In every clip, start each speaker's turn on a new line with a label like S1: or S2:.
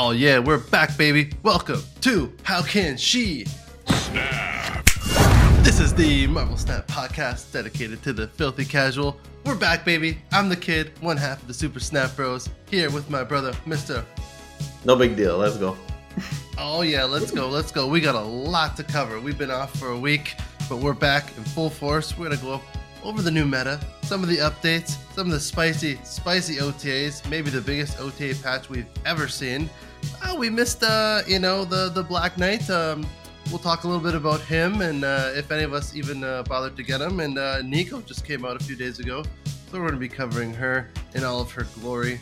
S1: Oh yeah, we're back, baby. Welcome to How Can She
S2: Snap.
S1: This is the Marvel Snap podcast dedicated to the filthy casual. We're back, baby. I'm the kid, one half of the Super Snap Bros, here with my brother, Mister.
S3: No big deal. Let's go.
S1: Oh yeah, let's go, let's go. We got a lot to cover. We've been off for a week, but we're back in full force. We're gonna go over the new meta, some of the updates, some of the spicy, spicy OTAs, maybe the biggest OTA patch we've ever seen. Uh, we missed, uh, you know, the the Black Knight. Um, we'll talk a little bit about him and uh, if any of us even uh, bothered to get him. And uh, Nico just came out a few days ago, so we're going to be covering her in all of her glory.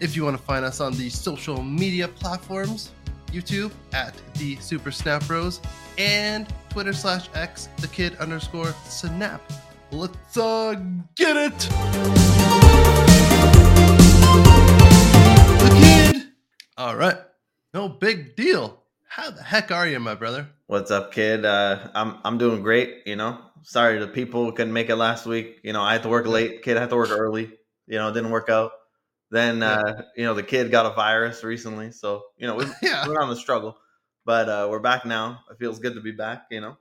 S1: If you want to find us on the social media platforms, YouTube at the Super Snap Bros and Twitter slash X the kid underscore snap. Let's uh get it. All right. No big deal. How the heck are you, my brother?
S3: What's up, kid? Uh, I'm I'm doing great. You know, sorry the people couldn't make it last week. You know, I had to work late. Kid I had to work early. You know, it didn't work out. Then uh, you know the kid got a virus recently, so you know we,
S1: Yeah.
S3: we're on the struggle. But uh, we're back now. It feels good to be back. You know,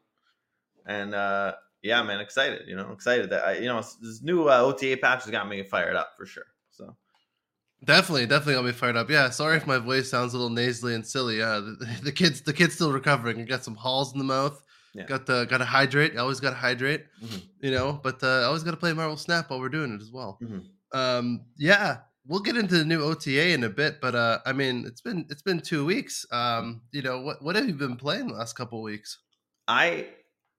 S3: and uh, yeah, man, excited. You know, excited that I, you know this new uh, OTA patch has got me fired up for sure.
S1: Definitely, definitely got me fired up. Yeah, sorry if my voice sounds a little nasally and silly. Yeah, the, the kid's the kid's still recovering. He got some halls in the mouth.
S3: Yeah.
S1: Got the got to hydrate. Always got to hydrate.
S3: Mhm.
S1: You know, but uh, always got to play Marvel Snap while we're doing it as well.
S3: Mhm.
S1: Um, yeah, we'll get into the new OTA in a bit. But uh, I mean, it's been it's been two weeks. Um, you know, what what have you been playing the last couple weeks?
S3: I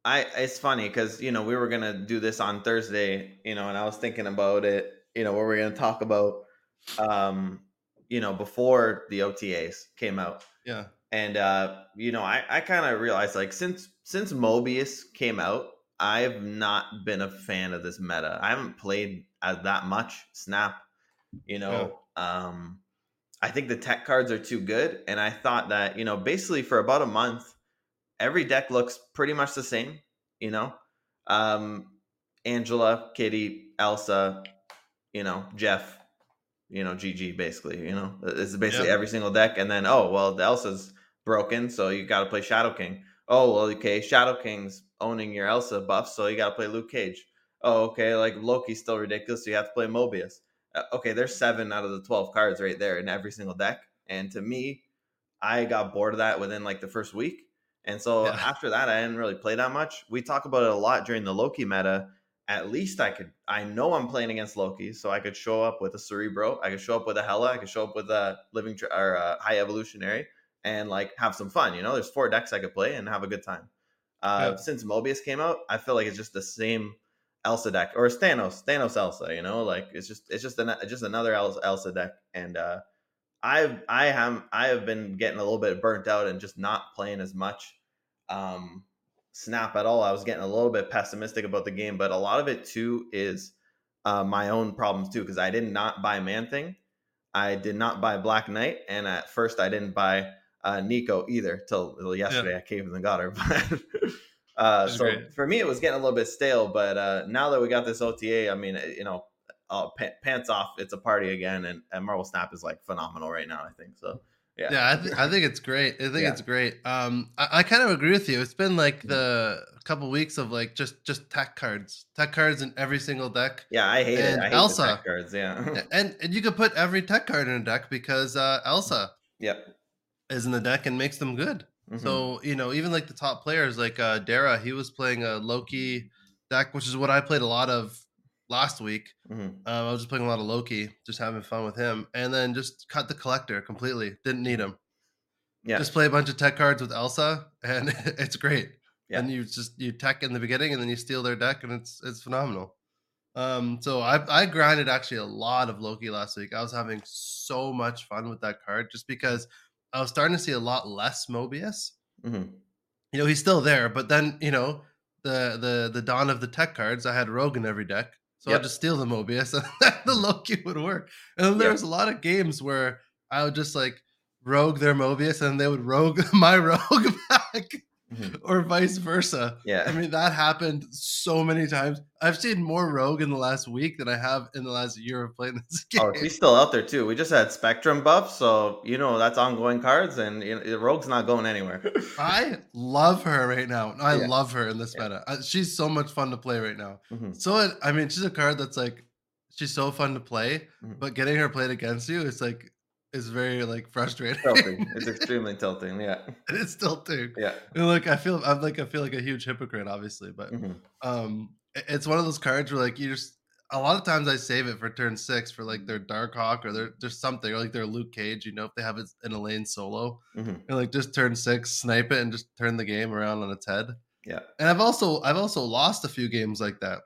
S3: I it's funny because you know we were gonna do this on Thursday, you know, and I was thinking about it, you know, what we're gonna talk about um, you know, before the OTAs came out.
S1: Yeah,
S3: And uh, you know, I, I kind of realized like since since Mobius came out, I've not been a fan of this meta. I haven't played as that much Snap, you know. Um I think the tech cards are too good, and I thought that, you know, basically for about a month, every deck looks pretty much the same, you know. Um Angela, Kitty, Elsa, you know, Jeff, you know, GG basically, you know. It's basically
S1: Yeah.
S3: every single deck and then oh, well, the Elsa's broken, so you got to play Shadow King. Oh, well, okay, Shadow King's owning your Elsa buff, so you got to play Luke Cage. Oh, okay, like Loki's still ridiculous, so you have to play Mobius. Uh, okay, there's 7 out of the 12 cards right there in every single deck. And to me, I got bored of that within like the first week. And so
S1: Yeah.
S3: after that, I didn't really play that much. We talk about it a lot during the Loki meta. At least I could, I know I'm playing against Loki, so I could show up with a Cerebro, I could show up with a Hela, I could show up with a Living or a High Evolutionary, and like have some fun. You know, there's four decks I could play and have a good time. Uh,
S1: Yeah.
S3: Since Mobius came out, I feel like it's just the same Elsa deck or Thanos, Thanos Elsa. You know, like it's just it's just an, just another Elsa, Elsa deck, and uh, I've I have I have been getting a little bit burnt out and just not playing as much um, snap at all. I was getting a little bit pessimistic about the game, but a lot of it too is uh, my own problems too because I did not buy Man Thing, I did not buy Black Knight, and at first I didn't buy uh, Nico either till, till yesterday. I came and got her, but. Uh, so
S1: great.
S3: for me, it was getting a little bit stale, but uh, now that we got this OTA, I mean, you know, uh, pa- pants off, it's a party again, and, and Marvel Snap is like phenomenal right now. I think so. Yeah.
S1: yeah, I, th- I think it's great. I think
S3: Yeah.
S1: it's great. Um, I, I kind of agree with you. It's been like the couple weeks of like just just tech cards, tech cards in every single deck.
S3: Yeah, I hate
S1: And
S3: it. I hate
S1: Elsa.
S3: cards. Yeah.
S1: and and you could put every tech card in a deck because uh, Elsa
S3: yep.
S1: is in the deck and makes them good.
S3: Mhm.
S1: So you know, even like the top players, like uh, Dara, he was playing a Loki deck, which is what I played a lot of last week.
S3: Mhm.
S1: Um, I was just playing a lot of Loki, just having fun with him, and then just cut the collector completely. Didn't need him.
S3: yeah.
S1: Just play a bunch of tech cards with Elsa, and it's great.
S3: Yeah.
S1: And you just you tech in the beginning, and then you steal their deck, and it's it's phenomenal. Um, so I I grinded actually a lot of Loki last week. I was having so much fun with that card, just because I was starting to see a lot less Mobius.
S3: Mhm.
S1: You know, he's still there, but then you know the the the dawn of the tech cards. I had Rogue in every deck, so
S3: Yep.
S1: I'd just steal the Mobius, and the Loki would work. And then there was a lot of games where I would just like rogue their Mobius, and they would rogue my Rogue back.
S3: Mhm.
S1: or vice versa.
S3: Yeah.
S1: I mean, that happened so many times. I've seen more Rogue in the last week than I have in the last year of playing this game.
S3: Oh, she's still out there too. We just had Spectrum buff, so you know that's ongoing cards, and you know, Rogue's not going anywhere.
S1: I love her right now. I
S3: Yeah.
S1: love her in this
S3: Yeah.
S1: meta. She's so much fun to play right now.
S3: Mhm.
S1: So it, I mean, she's a card that's like she's so fun to play,
S3: Mhm.
S1: but getting her played against you it's like is very like frustrating.
S3: tilting. It's extremely tilting. Yeah,
S1: it's tilting.
S3: yeah.
S1: And look, I feel I'm like I feel like a huge hypocrite, obviously, but
S3: Mhm.
S1: um, it's one of those cards where like you just a lot of times I save it for turn six for like their Dark Hawk or their there's something or like their Luke Cage. You know, if they have it in a lane solo,
S3: Mhm.
S1: and like just turn six, snipe it, and just turn the game around on its head.
S3: Yeah.
S1: And I've also I've also lost a few games like that.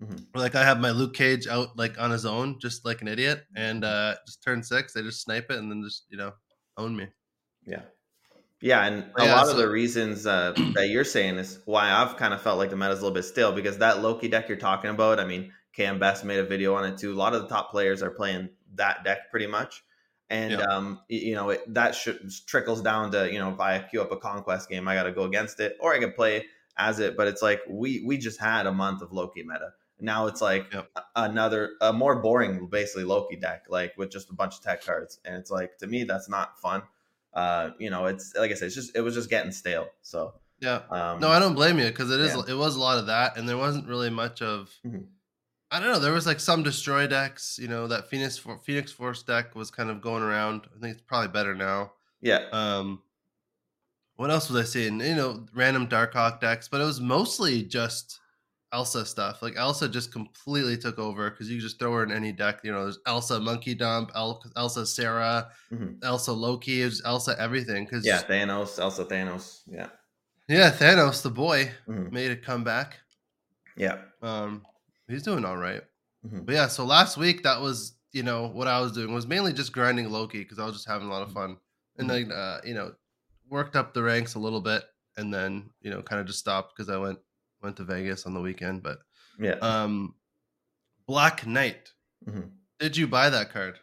S3: Mhm.
S1: Like I have my Luke Cage out like on his own, just like an idiot, and uh just turn six, they just snipe it and then just you know own me.
S3: Yeah. Yeah, and a
S1: Yeah,
S3: lot
S1: so-
S3: of the reasons uh, that you're saying is why I've kind of felt like the meta's a little bit stale because that Loki deck you're talking about, I mean, Cam Best made a video on it too. A lot of the top players are playing that deck pretty much. And
S1: Yeah.
S3: um, you know it, that should trickles down to you know if I queue up a conquest game, I got to go against it, or I can play as it. But it's like we we just had a month of Loki meta. Now it's like
S1: Yep.
S3: another a more boring, basically Loki deck, like with just a bunch of tech cards, and it's like to me that's not fun uh you know it's like i said it's just it was just getting stale so
S1: Yeah.
S3: um
S1: No, I don't blame you because it is
S3: Yeah.
S1: it was a lot of that, and there wasn't really much of.
S3: Mhm.
S1: I don't know. There was like some destroy decks. You know that Phoenix For- Phoenix Force deck was kind of going around. I think it's probably better now.
S3: yeah
S1: Um, what else was I seeing? You know, random Darkhawk decks, but it was mostly just Elsa stuff. Like Elsa just completely took over because you just throw her in any deck. You know, there's Elsa Monkey Dump, El- Elsa Sarah,
S3: Mhm.
S1: Elsa Loki, Elsa everything. Because
S3: yeah thanos elsa thanos yeah
S1: yeah, Thanos the boy
S3: Mhm.
S1: made a comeback.
S3: yeah
S1: Um, he's doing all right.
S3: Mhm.
S1: But yeah, so last week that was you know what I was doing was mainly just grinding Loki because I was just having a lot of fun, and
S3: Mhm.
S1: then uh, you know worked up the ranks a little bit, and then you know kind of just stopped because I went went to Vegas on the weekend. But
S3: yeah
S1: um, Black Knight,
S3: Mhm.
S1: did you buy that card?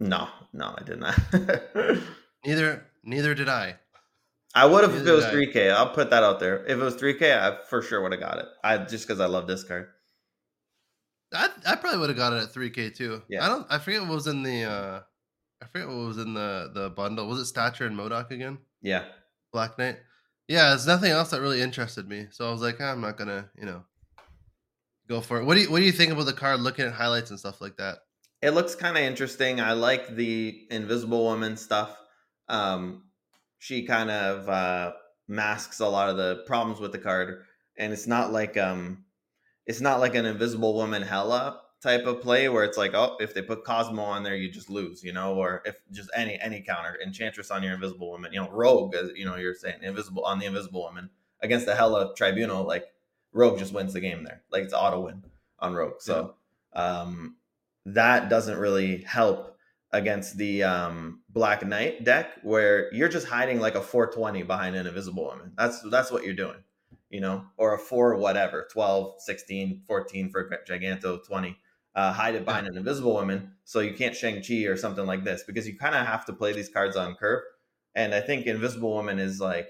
S3: no no i did not
S1: Neither neither did I.
S3: i would have if it was 3k i'll put that out there if it was 3k i for sure would have got it i just because i love this card
S1: I, I probably would have got it at 3k too.
S3: Yeah.
S1: I don't I forget what was in the uh I forget what was in the the bundle. Was it Stature and M.O.D.O.K. again?
S3: yeah
S1: Black Knight. Yeah, there's nothing else that really interested me. So I was like, "Ah, I'm not gonna, you know, go for it. What do you what do you think about the card looking at highlights and stuff like that?
S3: it looks kind of interesting. I like the Invisible Woman stuff. Um, she kind of uh, masks a lot of the problems with the card, and it's not like um, it's not like an Invisible Woman Hela type of play where it's like, oh, if they put Cosmo on there, you just lose, you know, or if just any any counter Enchantress on your Invisible Woman, you know, Rogue, as you know, you're saying Invisible on the Invisible Woman against the Hela Tribunal, like Rogue just wins the game there, like it's auto win on Rogue. So. Um, that doesn't really help against the um, Black Knight deck where you're just hiding like a 420 behind an invisible woman. That's that's what you're doing, you know, or a 4 whatever, 12, 16, 14 for Giganto 20. Uh, hide it behind an invisible woman so you can't Shang-Chi or something like this because you kind of have to play these cards on curve. And I think Invisible Woman is like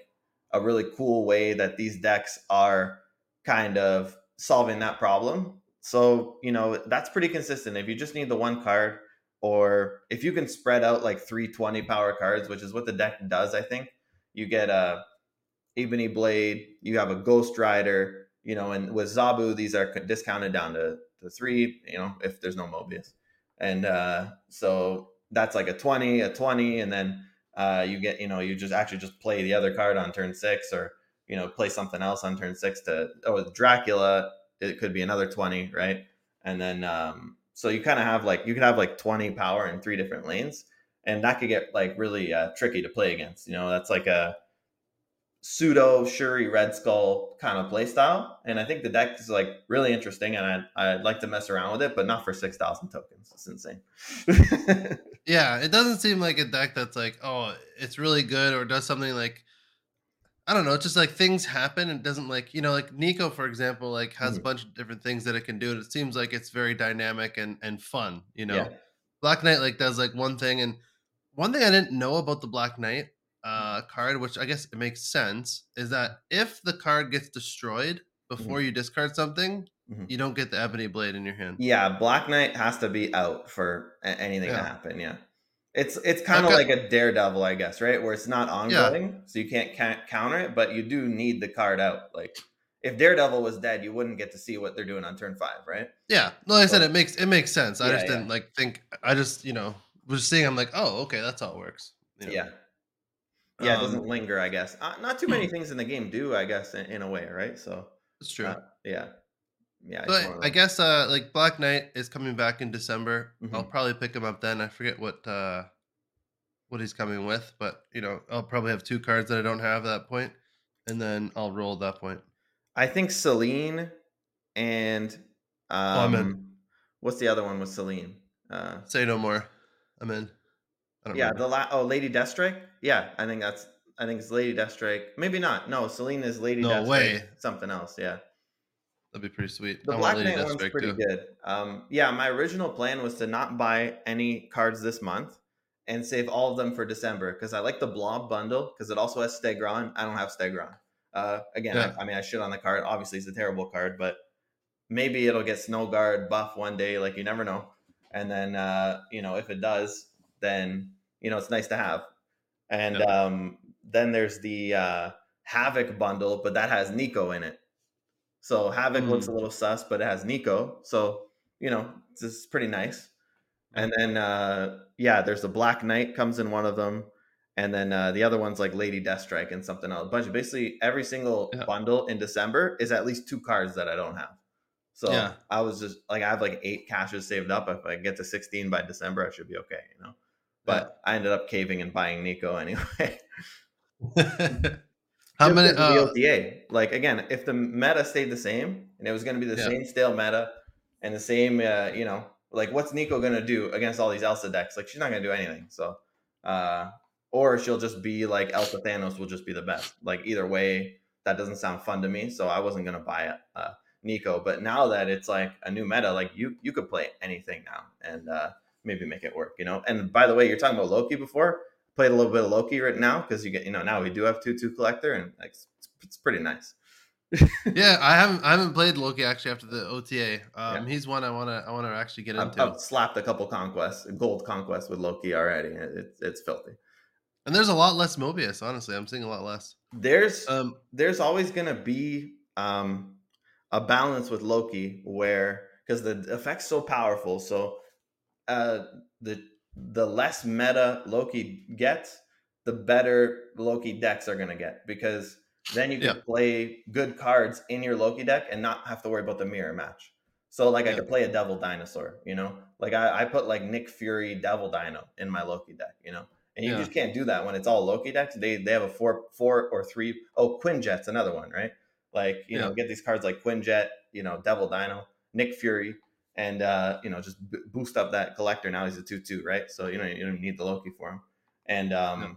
S3: a really cool way that these decks are kind of solving that problem so, you know, that's pretty consistent. If you just need the one card, or if you can spread out like three twenty power cards, which is what the deck does, I think, you get a Ebony Blade, you have a Ghost Rider, you know, and with Zabu, these are discounted down to, to three, you know, if there's no Mobius. And uh, so that's like a 20, a 20, and then uh, you get, you know, you just actually just play the other card on turn six or, you know, play something else on turn six to, oh, with Dracula, it could be another 20 right and then um so you kind of have like you could have like 20 power in three different lanes and that could get like really uh, tricky to play against you know that's like a pseudo shuri red skull kind of play style and i think the deck is like really interesting and i'd, I'd like to mess around with it but not for 6000 tokens it's insane
S1: Yeah, it doesn't seem like a deck that's like, oh, it's really good or does something like I don't know, it's just like things happen and it doesn't like, you know, like Nico, for example, like has a
S3: Mhm.
S1: bunch of different things that it can do. And it seems like it's very dynamic and and fun, you know.
S3: Yeah.
S1: Black Knight like does like one thing and one thing I didn't know about the Black Knight, uh, card, which I guess it makes sense, is that if the card gets destroyed before you discard something,
S3: Mhm.
S1: you don't get the ebony blade in your hand.
S3: Yeah, Black Knight has to be out for anything to happen. Yeah, it's it's kind of
S1: Okay.
S3: like a Daredevil, I guess, right? Where it's not ongoing, so you can't ca- counter it, but you do need the card out. Like if Daredevil was dead, you wouldn't get to see what they're doing on turn five, right?
S1: Yeah, no, like I said it makes it makes sense. I
S3: Yeah,
S1: just didn't like think. I just you know was seeing. I'm like, oh, okay, that's how it works. you know?
S3: Yeah. Yeah, it doesn't
S1: Um,
S3: linger, I guess. Uh, not too many things in the game do, I guess, in, in a way, right? So,
S1: It's true.
S3: uh, yeah, yeah.
S1: but I guess uh like Black Knight is coming back in December. I'll
S3: Mhm.
S1: probably pick him up then. I forget what uh what he's coming with, but you know, I'll probably have two cards that I don't have at that point, and then I'll roll at that point.
S3: I think Selene and
S1: in.
S3: um, what's the other one with Selene? Uh,
S1: Say no more. I'm in.
S3: Yeah,
S1: remember.
S3: the la- oh Lady Deathstrike. Yeah, I think that's I think it's Lady Deathstrike. Maybe not. No, Selene is Lady
S1: No way.
S3: Something else. Yeah,
S1: that'd be pretty sweet.
S3: the
S1: I
S3: Black
S1: Lady
S3: Knight one's pretty
S1: too.
S3: good. Um, yeah, my original plan was to not buy any cards this month and save all of them for December because I like the Blob bundle because it also has Stegron. I don't have Stegron. Uh, again,
S1: Yeah.
S3: I, I mean, I shit on the card. Obviously, it's a terrible card, but maybe it'll get Snow Guard buff one day. Like you never know. And then, uh, you know, if it does, then you know it's nice to have. And
S1: Yeah.
S3: um, then there's the uh, Havoc bundle, but that has Nico in it. So Havoc looks a
S1: Mm.
S3: little sus, but it has Nico. So you know, it's, it's pretty nice. And then uh, yeah, there's the Black Knight comes in one of them, and then uh, the other one's like Lady Deathstrike and something else. bunch of basically every single
S1: Yeah.
S3: bundle in December is at least two cards that I don't have. So
S1: Yeah.
S3: I was just like I have like eight caches saved up. If I get to 16 by December, I should be okay, you know. But I ended up caving and buying Nico anyway.
S1: How
S3: Just
S1: many? Uh,
S3: OTA? Like again, if the meta stayed the same and it was going to be the
S1: Yeah.
S3: same stale meta and the same, uh, you know, like what's Nico going to do against all these Elsa decks? Like she's not going to do anything. So, uh, or she'll just be like Elsa Thanos will just be the best. Like either way, that doesn't sound fun to me. So I wasn't going to buy it, uh, Nico. But now that it's like a new meta, like you you could play anything now and uh, maybe make it work. You know. And by the way, you're talking about Loki before played a little bit of Loki right now because you get you know now we do have two two collector and like, it's, it's pretty nice.
S1: yeah, I haven't I haven't played Loki actually after the OTA. Um, he's one I wanna I wanna actually get
S3: I've,
S1: into.
S3: I've slapped a couple conquests, gold conquests with Loki already. It, it's it's filthy.
S1: and there's a lot less Mobius. Honestly, I'm seeing a lot less.
S3: There's
S1: Um,
S3: there's always gonna be um a balance with Loki where because the effect's so powerful, so uh the the less meta Loki gets, the better Loki decks are gonna get because then you can
S1: Yeah.
S3: play good cards in your Loki deck and not have to worry about the mirror match. So like I
S1: Yeah.
S3: could play a Devil Dinosaur, you know, like I, I put like Nick Fury Devil Dino in my Loki deck, you know, and you
S1: Yeah.
S3: just can't do that when it's all Loki decks. They they have a four four or three oh Quinjet's another one, right? Like you know, get these cards like Quinjet, you know, Devil Dino, Nick Fury, and uh, you know, just b- boost up that collector. Now he's a two two, right? So you know you don't need the Loki for him. And um,
S1: Yeah.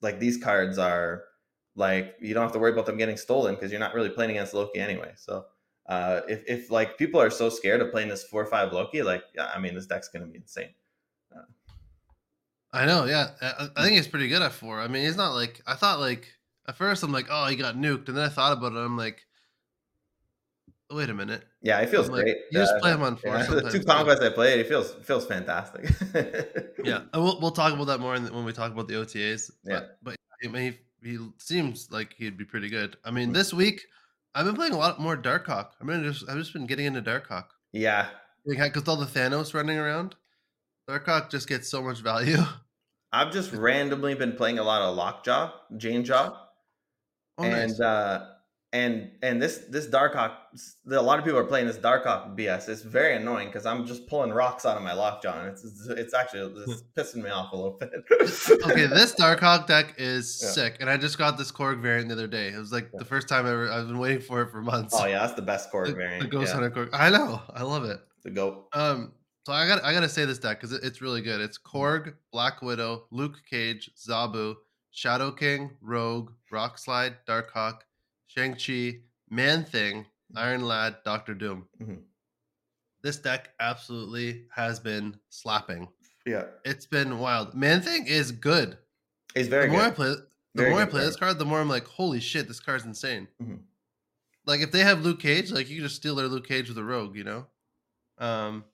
S3: like these cards are like you don't have to worry about them getting stolen because you're not really playing against Loki anyway. So uh, if if like people are so scared of playing this four or five Loki, like yeah, I mean this deck's gonna be insane.
S1: I know. Yeah, I, I think he's pretty good at four. I mean, he's not like I thought. Like at first, I'm like, oh, he got nuked, and then I thought about it. I'm like, wait a minute.
S3: Yeah, it feels
S1: I'm like,
S3: great.
S1: you just
S3: Uh,
S1: play them on four.
S3: yeah, the two conquests I played, it feels feels fantastic.
S1: Yeah, and we'll we'll talk about that more in the, when we talk about the OTAs.
S3: Yeah.
S1: but, but he, he seems like he'd be pretty good. I mean,
S3: Mhm.
S1: this week I've been playing a lot more Darkhawk. I mean, just I've just been getting into Darkhawk
S3: yeah,
S1: because all the Thanos running around. Darkhawk just gets so much value.
S3: I've just randomly been playing a lot of Lockjaw, Jane Jaw,
S1: Oh,
S3: and
S1: nice.
S3: uh, and and this this Darkhawk. A lot of people are playing this Darkhawk BS. It's very annoying because I'm just pulling rocks out of my Lockjaw, and it's it's, it's actually it's pissing me off a little bit.
S1: okay, this Darkhawk deck is
S3: Yeah.
S1: sick, and I just got this Korg variant the other day. It was like
S3: Yeah.
S1: the first time ever. I've been waiting for it for months.
S3: Oh yeah, that's the best Korg
S1: the,
S3: variant.
S1: the Ghost
S3: yeah,
S1: Hunter Korg. I know, I love it.
S3: the goat.
S1: Um, so I got I got to say this deck because it, it's really good. It's Korg, Black Widow, Luke Cage, Zabu, Shadow King, Rogue, Rock Slide, Darkhawk, Shang Chi, Man Thing, Iron Lad, Doctor Doom.
S3: Mhm.
S1: This deck absolutely has been slapping.
S3: Yeah,
S1: It's been wild. Man Thing is good.
S3: It's very
S1: the more I play, the
S3: Very
S1: more I play this card, the more I'm like, holy shit, this card's insane.
S3: Mhm.
S1: Like if they have Luke Cage, like you can just steal their Luke Cage with a rogue, you know? Um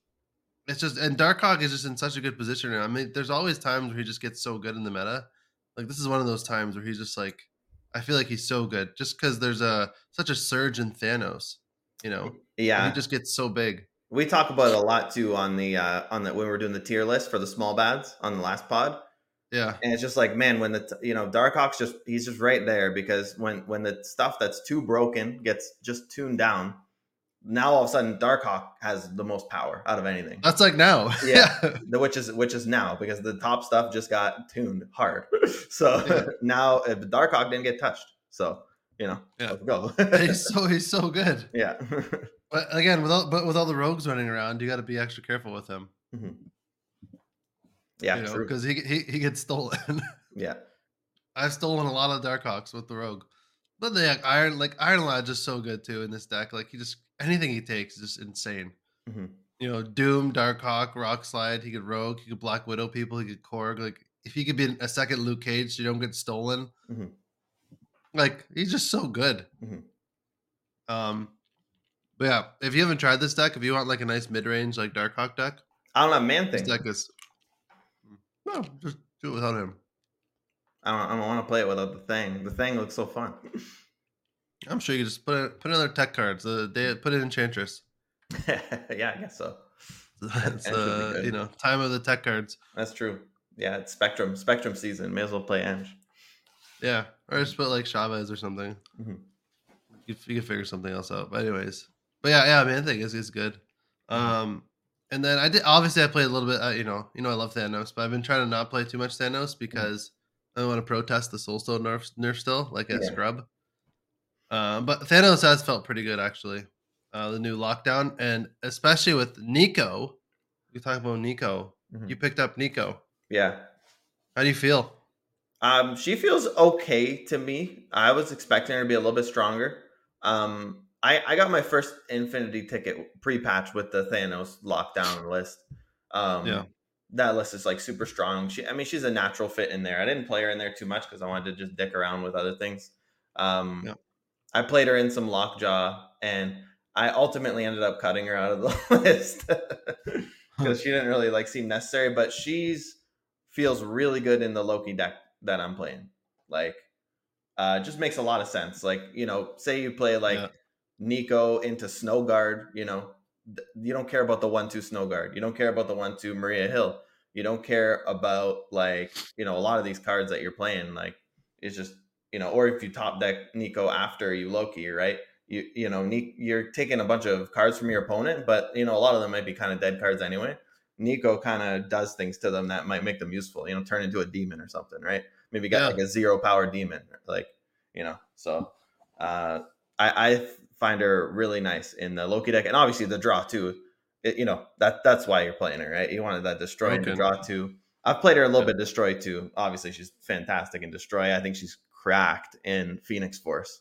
S1: it's just and Darkhawk is just in such a good position. I mean, there's always times where he just gets so good in the meta. Like this is one of those times where he's just like I feel like he's so good just because there's a such a surge in Thanos, you know.
S3: Yeah,
S1: He just gets so big.
S3: we talk about it a lot too on the uh on the when we're doing the tier list for the small bads on the last pod.
S1: Yeah.
S3: and it's just like man when the you know darkhawk's just he's just right there because when when the stuff that's too broken gets just tuned down now all of a sudden darkhawk has the most power out of anything
S1: That's like now.
S3: Yeah. the which is which is now because the top stuff just got tuned hard so
S1: Yeah.
S3: now uh, darkhawk didn't get touched so you know
S1: Yeah.
S3: go
S1: he's so he's so good.
S3: yeah
S1: But again, with all but with all the rogues running around, you got to be extra careful with him.
S3: yeah
S1: you know,
S3: true.
S1: because he, he he gets stolen.
S3: yeah
S1: I've stolen a lot of Darkhawks with the rogue, but the like, Iron like Iron Lad just so good too in this deck. Like he just anything he takes is just insane.
S3: Mhm.
S1: You know, Doom, Darkhawk, Rock Slide. He could rogue. He could Black Widow people. He could Korg. Like if he could be a second Luke Cage, so you don't get stolen.
S3: Mhm.
S1: Like he's just so good.
S3: Mhm.
S1: Um, but yeah, if you haven't tried this deck, if you want like a nice mid range like Darkhawk deck,
S3: i don't have man
S1: this
S3: thing
S1: deck is no, just do it without him.
S3: I don't, I don't want to play it without the thing the thing looks so fun
S1: I'm sure you could just put it, put another tech cards. Uh, they put it Enchantress.
S3: yeah i guess so
S1: It's
S3: be
S1: uh, you know time of the tech cards.
S3: That's true. Yeah, it's Spectrum. Spectrum season. May as well play Eng.
S1: Yeah, or just put like Chavez or something.
S3: Mhm.
S1: You, you can figure something else out. But anyways, but yeah, yeah, man, I think is is good.
S3: Mm-hmm.
S1: Um, and then I did obviously I played a little bit. Uh, you know, you know I love Thanos, but I've been trying to not play too much Thanos
S3: Mm-hmm.
S1: because I want to protest the Soulstone nerf nerf still like a
S3: Yeah.
S1: Scrub. Um, but Thanos has felt pretty good actually. Uh, the new lockdown and especially with Nico. We talk about Nico.
S3: Mhm.
S1: You picked up Nico.
S3: Yeah.
S1: How do you feel?
S3: Um, she feels okay to me. I was expecting her to be a little bit stronger. Um, I, I got my first Infinity ticket pre-patch with the Thanos lockdown list. Um,
S1: Yeah.
S3: that list is like super strong. She, I mean, she's a natural fit in there. I didn't play her in there too much because I wanted to just dick around with other things. Um,
S1: Yeah.
S3: I played her in some Lockjaw, and I ultimately ended up cutting her out of the list because she didn't really like seem necessary. But she's feels really good in the Loki deck that I'm playing. Like, uh, just makes a lot of sense. Like, you know, say you play like
S1: Yeah.
S3: Nico into Snow Guard, you know, th- you don't care about the one two Snow Guard. You don't care about the one two Maria Hill. You don't care about like, you know, a lot of these cards that you're playing. Like, it's just, you know, or if you top deck Nico after you Loki, right? You you know, you're taking a bunch of cards from your opponent, but you know, a lot of them might be kind of dead cards anyway. Nico kind of does things to them that might make them useful. You know, turn into a demon or something, right? Maybe got
S1: Yeah.
S3: like a zero power demon, like you know. So uh, I, I find her really nice in the Loki deck, and obviously the draw too. It, you know that that's why you're playing her, right? You wanted that destroy and draw too. I've played her a little
S1: Yeah.
S3: bit destroy too. Obviously, she's fantastic in destroy. I think she's cracked in Phoenix Force.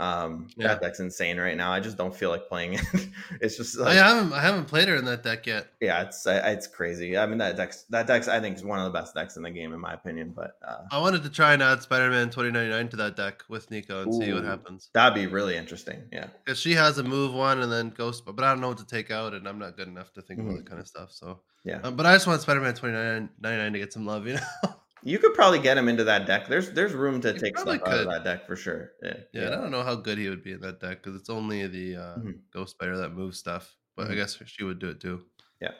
S3: Um,
S1: Yeah.
S3: That deck's insane right now. I just don't feel like playing it. it's just
S1: I haven't I haven't played her in that deck yet.
S3: yeah, it's it's crazy. I mean that deck's that deck's I think is one of the best decks in the game in my opinion. But uh,
S1: I wanted to try and add Spider-Man 2099 to that deck with Nico and see what happens.
S3: that'd be really interesting. Yeah.
S1: Because she has a move one and then Ghost, but I don't know what to take out, and I'm not good enough to think about
S3: Mhm.
S1: that kind of stuff. So
S3: Yeah.
S1: um, but I just want Spider-Man 2099 to get some love, you know.
S3: You could probably get him into that deck. There's there's room to
S1: You
S3: take stuff out of that deck for sure. Yeah.
S1: yeah, and I don't know how good he would be in that deck because it's only the uh,
S3: Mhm.
S1: Ghost Spider that moves stuff. But I
S3: Mhm.
S1: guess she would do it too.
S3: Yeah.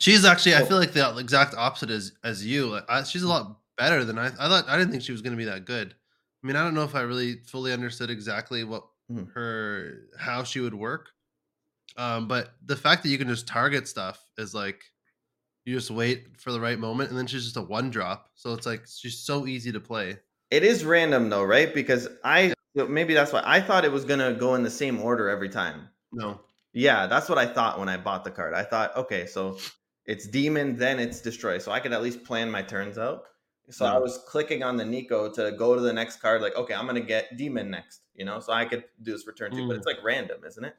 S1: She's actually, I feel like the exact opposite as as you. Like, I, she's a lot better than I. I thought. I didn't think she was going to be that good. I mean, I don't know if I really fully understood exactly what
S3: Mhm.
S1: her how she would work. Um, but the fact that you can just target stuff is like you just wait for the right moment, and then she's just a one drop. So it's like she's so easy to play.
S3: It is random though, right? Because I maybe that's why I thought it was gonna go in the same order every time.
S1: No,
S3: Yeah, that's what I thought when I bought the card. I thought, okay, so it's demon, then it's destroy, so I could at least plan my turns out. So I was clicking on the Nico to go to the next card, like, okay, I'm gonna get demon next, you know, so I could do this for turn two, but
S1: Mm.
S3: it's like random, isn't it?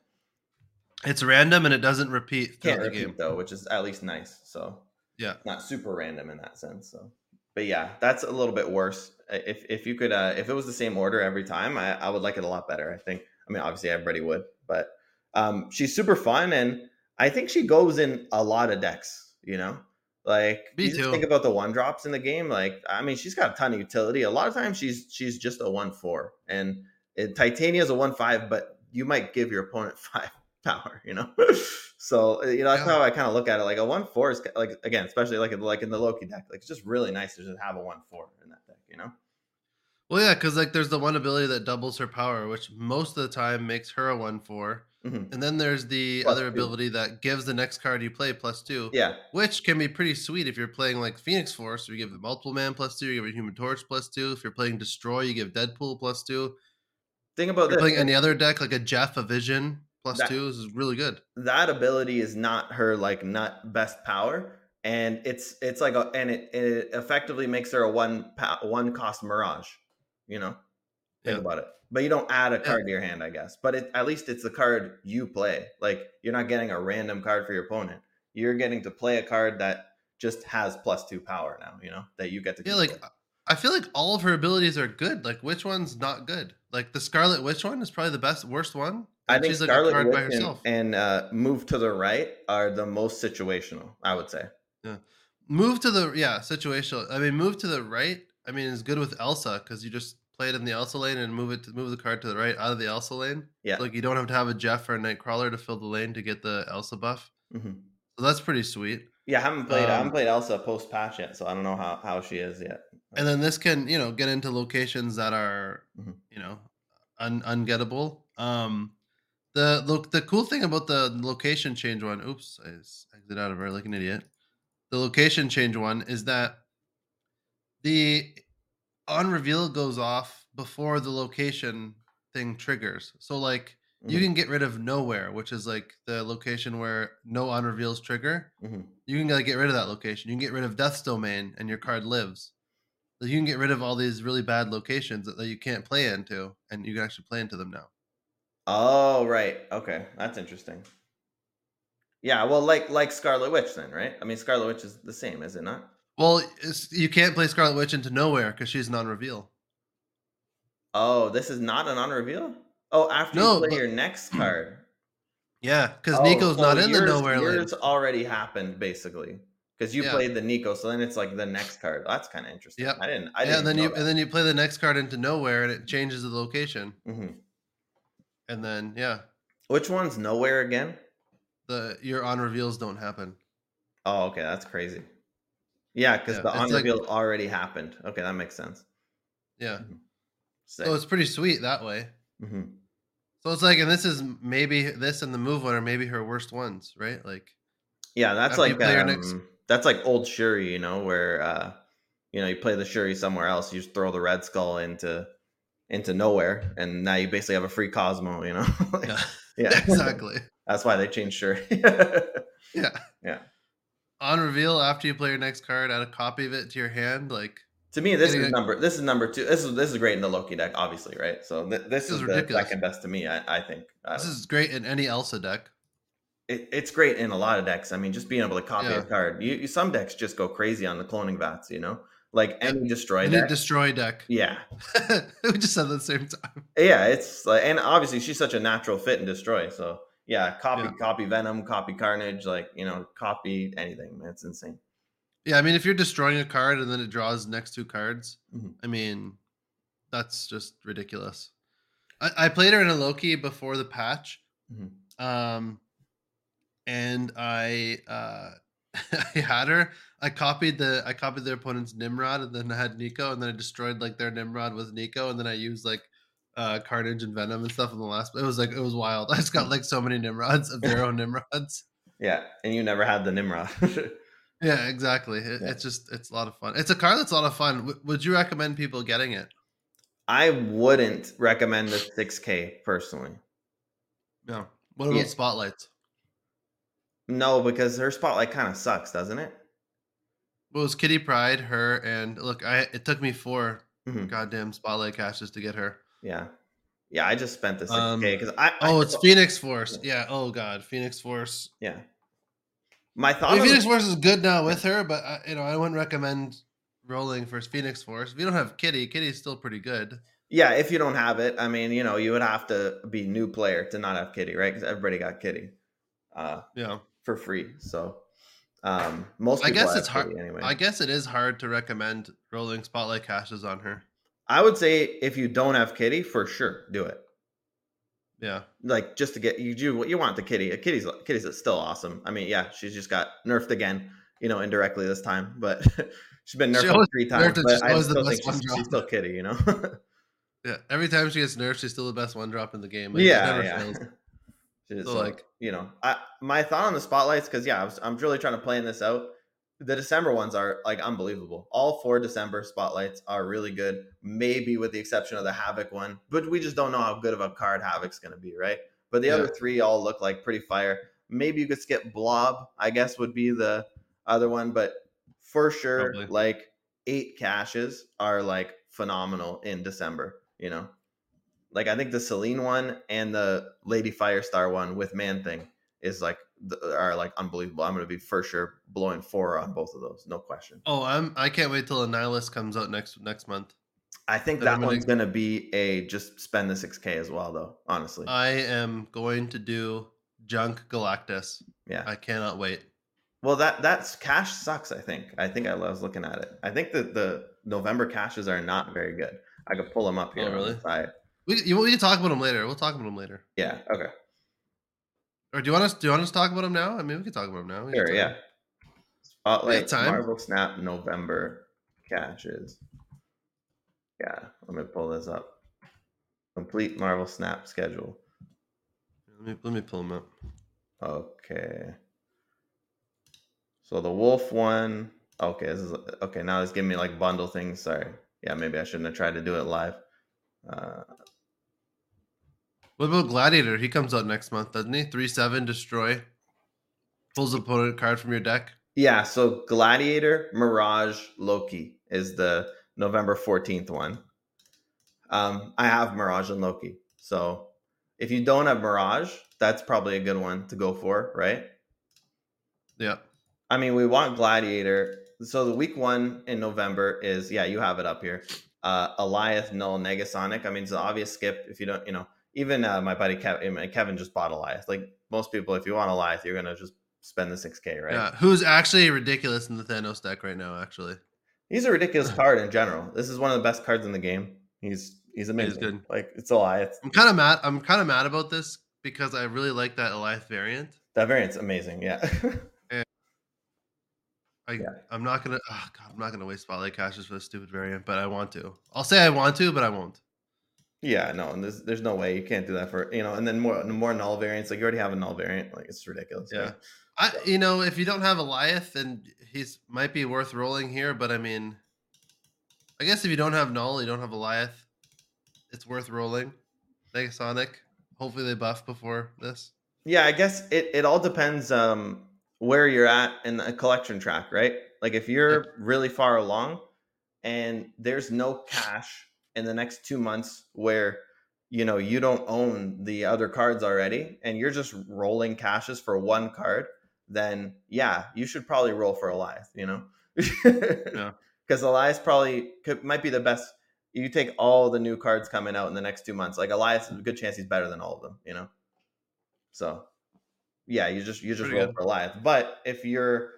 S1: It's random and it doesn't repeat throughout
S3: Can't
S1: the
S3: repeat
S1: game.
S3: though, which is at least nice. So
S1: Yeah.
S3: not super random in that sense. So but yeah, that's a little bit worse. If if you could, uh, if it was the same order every time, I, I would like it a lot better. I think. I mean, obviously everybody would, but um, she's super fun, and I think she goes in a lot of decks. You know, like
S1: Me
S3: you just think about the one drops in the game. Like, I mean, she's got a ton of utility. A lot of times, she's she's just a one four, and it, Titania is a one five, but you might give your opponent five power. You know, so uh, you know that's
S1: Yeah.
S3: how I kind of look at it. Like a one four is like again, especially like in- like in the Loki deck, like it's just really nice to just have a one four in that deck. You know.
S1: Well, yeah, because like there's the one ability that doubles her power, which most of the time makes her a one four,
S3: Mhm.
S1: and then there's the
S3: Plus
S1: other
S3: two.
S1: ability that gives the next card you play plus two.
S3: Yeah.
S1: which can be pretty sweet if you're playing like Phoenix Force. You give the multiple man plus two. You give a Human Torch plus two. If you're playing Destroy, you give Deadpool plus two.
S3: Think about
S1: If you're
S3: this.
S1: playing any other deck like a Jeff, a Vision plus
S3: That-
S1: two. Is really good.
S3: that ability is not her like nut best power and it's it's like a and it, it effectively makes her a one pa- one cost mirage you know think
S1: Yeah.
S3: about it but you don't add a card to your hand i guess but it, at least it's the card you play like you're not getting a random card for your opponent you're getting to play a card that just has plus two power now you know that you get to
S1: Yeah, like. I feel like all of her abilities are good. Like which one's not good? Like the Scarlet Witch one is probably the best, worst one.
S3: I think
S1: she's like
S3: Scarlet
S1: a card
S3: Witch
S1: by
S3: and,
S1: herself.
S3: and uh, move to the right are the most situational. I would say.
S1: Yeah, Move to the yeah situational. I mean, move to the right. I mean, is good with Elsa because you just play it in the Elsa lane and move it to move the card to the right out of the Elsa lane.
S3: Yeah.
S1: Like you don't have to have a Jeff or a Nightcrawler to fill the lane to get the Elsa buff.
S3: hmm
S1: So that's pretty sweet.
S3: Yeah, I haven't played. I haven't
S1: Um,
S3: played Elsa post patch yet, so I don't know how, how she is yet.
S1: And then this can you know get into locations that are
S3: Mhm.
S1: you know un- ungettable. Um, the look the cool thing about the location change one. Oops, i exit out of her like an idiot. The location change one is that the on reveal goes off before the location thing triggers. So like you
S3: Mhm.
S1: can get rid of nowhere, which is like the location where no on reveals trigger.
S3: Mhm.
S1: You can like get rid of that location. You can get rid of Death's Domain, and your card lives. So you can get rid of all these really bad locations that, you can't play into, and you can actually play into them now.
S3: Oh, right. Okay, that's interesting. Yeah, well, like like Scarlet Witch, then, right? I mean, Scarlet Witch is the same, is it not?
S1: Well, it's, you can't play Scarlet Witch into nowhere because she's non-reveal.
S3: Oh, this is not an on reveal. Oh, after
S1: No,
S3: you play
S1: but-
S3: your next card.
S1: Yeah, because
S3: Oh,
S1: Nico's not in the
S3: yours-
S1: nowhere lane.
S3: Yours already happened, basically, because you
S1: Yeah.
S3: played the Nico, so then it's like the next card. That's kind of interesting.
S1: Yeah,
S3: I didn't. I
S1: yeah,
S3: didn't
S1: and then you
S3: that.
S1: and then you play the next card into nowhere, and it changes the location.
S3: Mhm.
S1: And then yeah,
S3: Which one's nowhere again?
S1: the your on reveals don't happen.
S3: Oh, okay, that's crazy. Yeah, because
S1: Yeah,
S3: the on
S1: like-
S3: reveal already happened. Okay, that makes sense.
S1: Yeah,
S3: Sick.
S1: so it's pretty sweet that way.
S3: Mhm.
S1: So it's like, and this is maybe this and the move one are maybe her worst ones, right? Like,
S3: Yeah, that's like um,
S1: next-
S3: that's like old Shuri, you know, where uh, you know you play the Shuri somewhere else, you just throw the Red Skull into into nowhere, and now you basically have a free Cosmo, you know. Like,
S1: yeah,
S3: yeah,
S1: exactly.
S3: That's why they changed Shuri.
S1: Yeah,
S3: Yeah.
S1: On reveal, after you play your next card, add a copy of it to your hand. Like,
S3: to me, this is
S1: a-
S3: number this is number two. This is this is great in the Loki deck, obviously, right? So th- this
S1: This
S3: is
S1: is
S3: the
S1: ridiculous.
S3: second best to me. I, I think. I
S1: this is great in any Elsa deck.
S3: It, it's great in a lot of decks. I mean, just being able to copy
S1: Yeah.
S3: a card. You, you some decks just go crazy on the cloning vats, you know, like any destroy
S1: Any
S3: deck.
S1: destroy deck.
S3: yeah,
S1: we just said that the same time.
S3: yeah, it's like, and obviously she's such a natural fit in destroy. So yeah, copy,
S1: Yeah.
S3: copy Venom, copy Carnage, like you know, copy anything. Man, it's insane.
S1: Yeah, I mean, if you're destroying a card and then it draws next two cards,
S3: Mhm.
S1: I mean, that's just ridiculous. I, I played her in a Loki before the patch,
S3: Mhm.
S1: um, and I uh, I had her. I copied the I copied their opponent's Nimrod, and then I had Nico, and then I destroyed like their Nimrod with Nico, and then I used like uh, Carnage and Venom and stuff in the last. It was like it was wild. I just got like so many Nimrods of their own Nimrods.
S3: Yeah, and you never had the Nimrod.
S1: Yeah, exactly. It,
S3: Yeah.
S1: It's just it's a lot of fun. It's a card that's a lot of fun. W- would you recommend people getting it?
S3: I wouldn't recommend the 6K personally.
S1: No. What about
S3: Yeah.
S1: spotlights?
S3: No, because her spotlight kind of sucks, doesn't it?
S1: Well, it was Kitty Pryde, her, and look, I it took me four
S3: Mhm.
S1: goddamn spotlight caches to get her.
S3: Yeah, yeah. I just spent this 6K
S1: Um,
S3: because I. I
S1: Oh, it's Phoenix Force. Yeah. Oh God, Phoenix Force.
S3: Yeah. My
S1: I
S3: thought.
S1: mean,
S3: on-
S1: Phoenix Force is good now with her, but I, you know I wouldn't recommend rolling for Phoenix Force. If you don't have Kitty, Kitty's still pretty good.
S3: Yeah, if you don't have it, I mean, you know, you would have to be new player to not have Kitty, right? Because everybody got Kitty uh,
S1: Yeah.
S3: For free. So um, most
S1: I guess it's hard.
S3: Anyway.
S1: I guess it is hard to recommend rolling spotlight caches on her.
S3: I would say if you don't have Kitty, for sure, do it.
S1: Yeah.
S3: Like just to get you do what you want the Kitty. A Kitty's Kitty's still awesome. I mean, yeah, she's just got nerfed again, you know, indirectly this time, but she's been nerfed
S1: She always-
S3: three times. But I still
S1: best
S3: think
S1: one
S3: she's,
S1: drop.
S3: she's still Kitty, you know.
S1: Yeah. Every time she gets nerfed, she's still the best one drop in the game. Like,
S3: yeah, yeah. so,
S1: So, like-
S3: you know, I my thought on the spotlights because yeah, I was, I'm really trying to plan this out. The December ones are like unbelievable. All four December spotlights are really good, maybe with the exception of the Havoc one, but we just don't know how good of a card Havoc's going to be, right? But the
S1: Yeah.
S3: other three all look like pretty fire. Maybe you could skip Blob, I guess would be the other one, but for sure,
S1: Probably.
S3: like eight caches are like phenomenal in December, you know? Like I think the Selene one and the Lady Firestar one with Man Thing is like are like unbelievable. I'm gonna be for sure blowing four on both of those, no question.
S1: Oh, I'm. I can't wait till Annihilus comes out next next month.
S3: I think
S1: Then
S3: that one's gonna be a just spend the six K as well, though. Honestly,
S1: I am going to do Junk Galactus.
S3: yeah.
S1: I cannot wait.
S3: Well, that that's cash sucks. I think. I think I was looking at it. I think that the November caches are not very good. I could pull them up here.
S1: Oh,
S3: the
S1: really? We you, we can talk about them later. We'll talk about them later.
S3: Yeah. Okay.
S1: Or do you want us? Do you want us to talk about them now? I mean, we can talk about them now. We
S3: Sure. Yeah. Spotlight
S1: time.
S3: Marvel Snap November caches. Yeah. Let me pull this up. Complete Marvel Snap schedule.
S1: Let me let me pull them up.
S3: Okay. So the wolf one. Okay, this is okay. Now it's giving me like bundle things. Sorry. Yeah, maybe I shouldn't have tried to do it live. Uh,
S1: What about Gladiator? He comes out next month, doesn't he? Three seven destroy. Pulls opponent card from your deck.
S3: yeah. So Gladiator, Mirage, Loki is the November fourteenth one. Um, I have Mirage and Loki. So if you don't have Mirage, that's probably a good one to go for, right?
S1: Yeah.
S3: I mean, we want Gladiator. So the week one in November is yeah, you have it up here. Uh, Alioth, Null, Negasonic. I mean, it's an obvious skip if you don't, you know. Even uh, my buddy Kevin, Kevin just bought a Alioth. Like most people, if you want a Alioth, you're gonna just spend the six k, right?
S1: Yeah. Who's actually ridiculous in the Thanos deck right now? Actually,
S3: He's a ridiculous card in general. This is one of the best cards in the game. He's he's amazing.
S1: He's good.
S3: Like it's Alioth.
S1: I'm kind of mad. I'm kind of mad about this because I really like that Alioth variant.
S3: That variant's amazing. Yeah.
S1: I
S3: Yeah.
S1: I'm not gonna. Oh God, I'm not gonna waste spotlight caches for this stupid variant, but I want to. I'll say I want to, but I won't.
S3: Yeah. No, and there's there's no way you can't do that for you know. And then more more null variants. Like you already have a null variant. Like it's ridiculous.
S1: Yeah. I you know if you don't have Alioth, then he's might be worth rolling here. But I mean, I guess if you don't have Null, you don't have Alioth, it's worth rolling. Negasonic. Hopefully they buff before this.
S3: Yeah, I guess it, it all depends um where you're at in the collection track, right? Like if you're really far along and there's no cash in the next two months where you know you don't own the other cards already and you're just rolling caches for one card, then yeah, you should probably roll for Alioth, you know?
S1: Yeah.
S3: Because Alioth probably could, might be the best. You take all the new cards coming out in the next two months. Like Alioth, a good chance he's better than all of them, you know? So yeah, you just you just
S1: Pretty
S3: roll
S1: good.
S3: for life. But if you're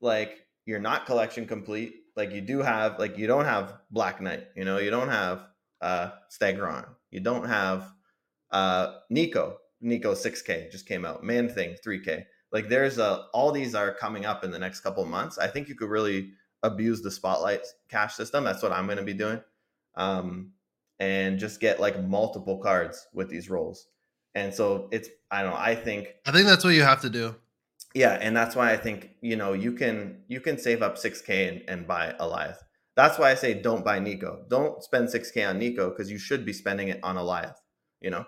S3: like you're not collection complete, like you do have like you don't have Black Knight, you know, you don't have uh Stegron, you don't have uh Nico. Nico 6K just came out. Man Thing 3K. Like there's a all these are coming up in the next couple months. I think you could really abuse the spotlight cash system. That's what I'm going to be doing. Um and just get like multiple cards with these rolls. And so it's I don't know, I think
S1: I think that's what you have to do.
S3: Yeah, and that's why I think you know you can you can save up six k and, and buy Alioth. That's why I say don't buy Nico. Don't spend six k on Nico because you should be spending it on Alioth. You know.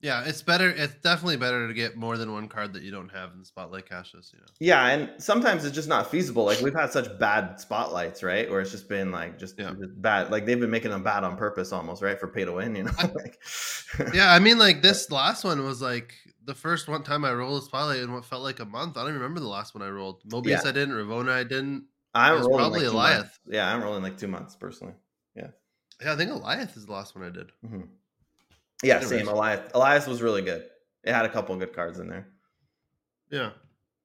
S1: Yeah, it's better. It's definitely better to get more than one card that you don't have in the spotlight caches. You know.
S3: Yeah, and sometimes it's just not feasible. Like we've had such bad spotlights, right? Where it's just been like just,
S1: Yeah.
S3: just bad. Like they've been making them bad on purpose, almost, right? For pay to win. You know. like,
S1: Yeah, I mean, like this last one was like the first one time I rolled a spotlight in what felt like a month. I don't even remember the last one I rolled. Mobius
S3: Yeah.
S1: I didn't. Ravonna I didn't.
S3: I'm
S1: was
S3: rolling
S1: probably
S3: like
S1: Alioth.
S3: months. Yeah, I'm rolling like two months personally.
S1: Yeah, Yeah, I think Alioth is the last one I did.
S3: hmm Yeah, same. Alioth. Alioth was really good. It had a couple of good cards in there.
S1: Yeah.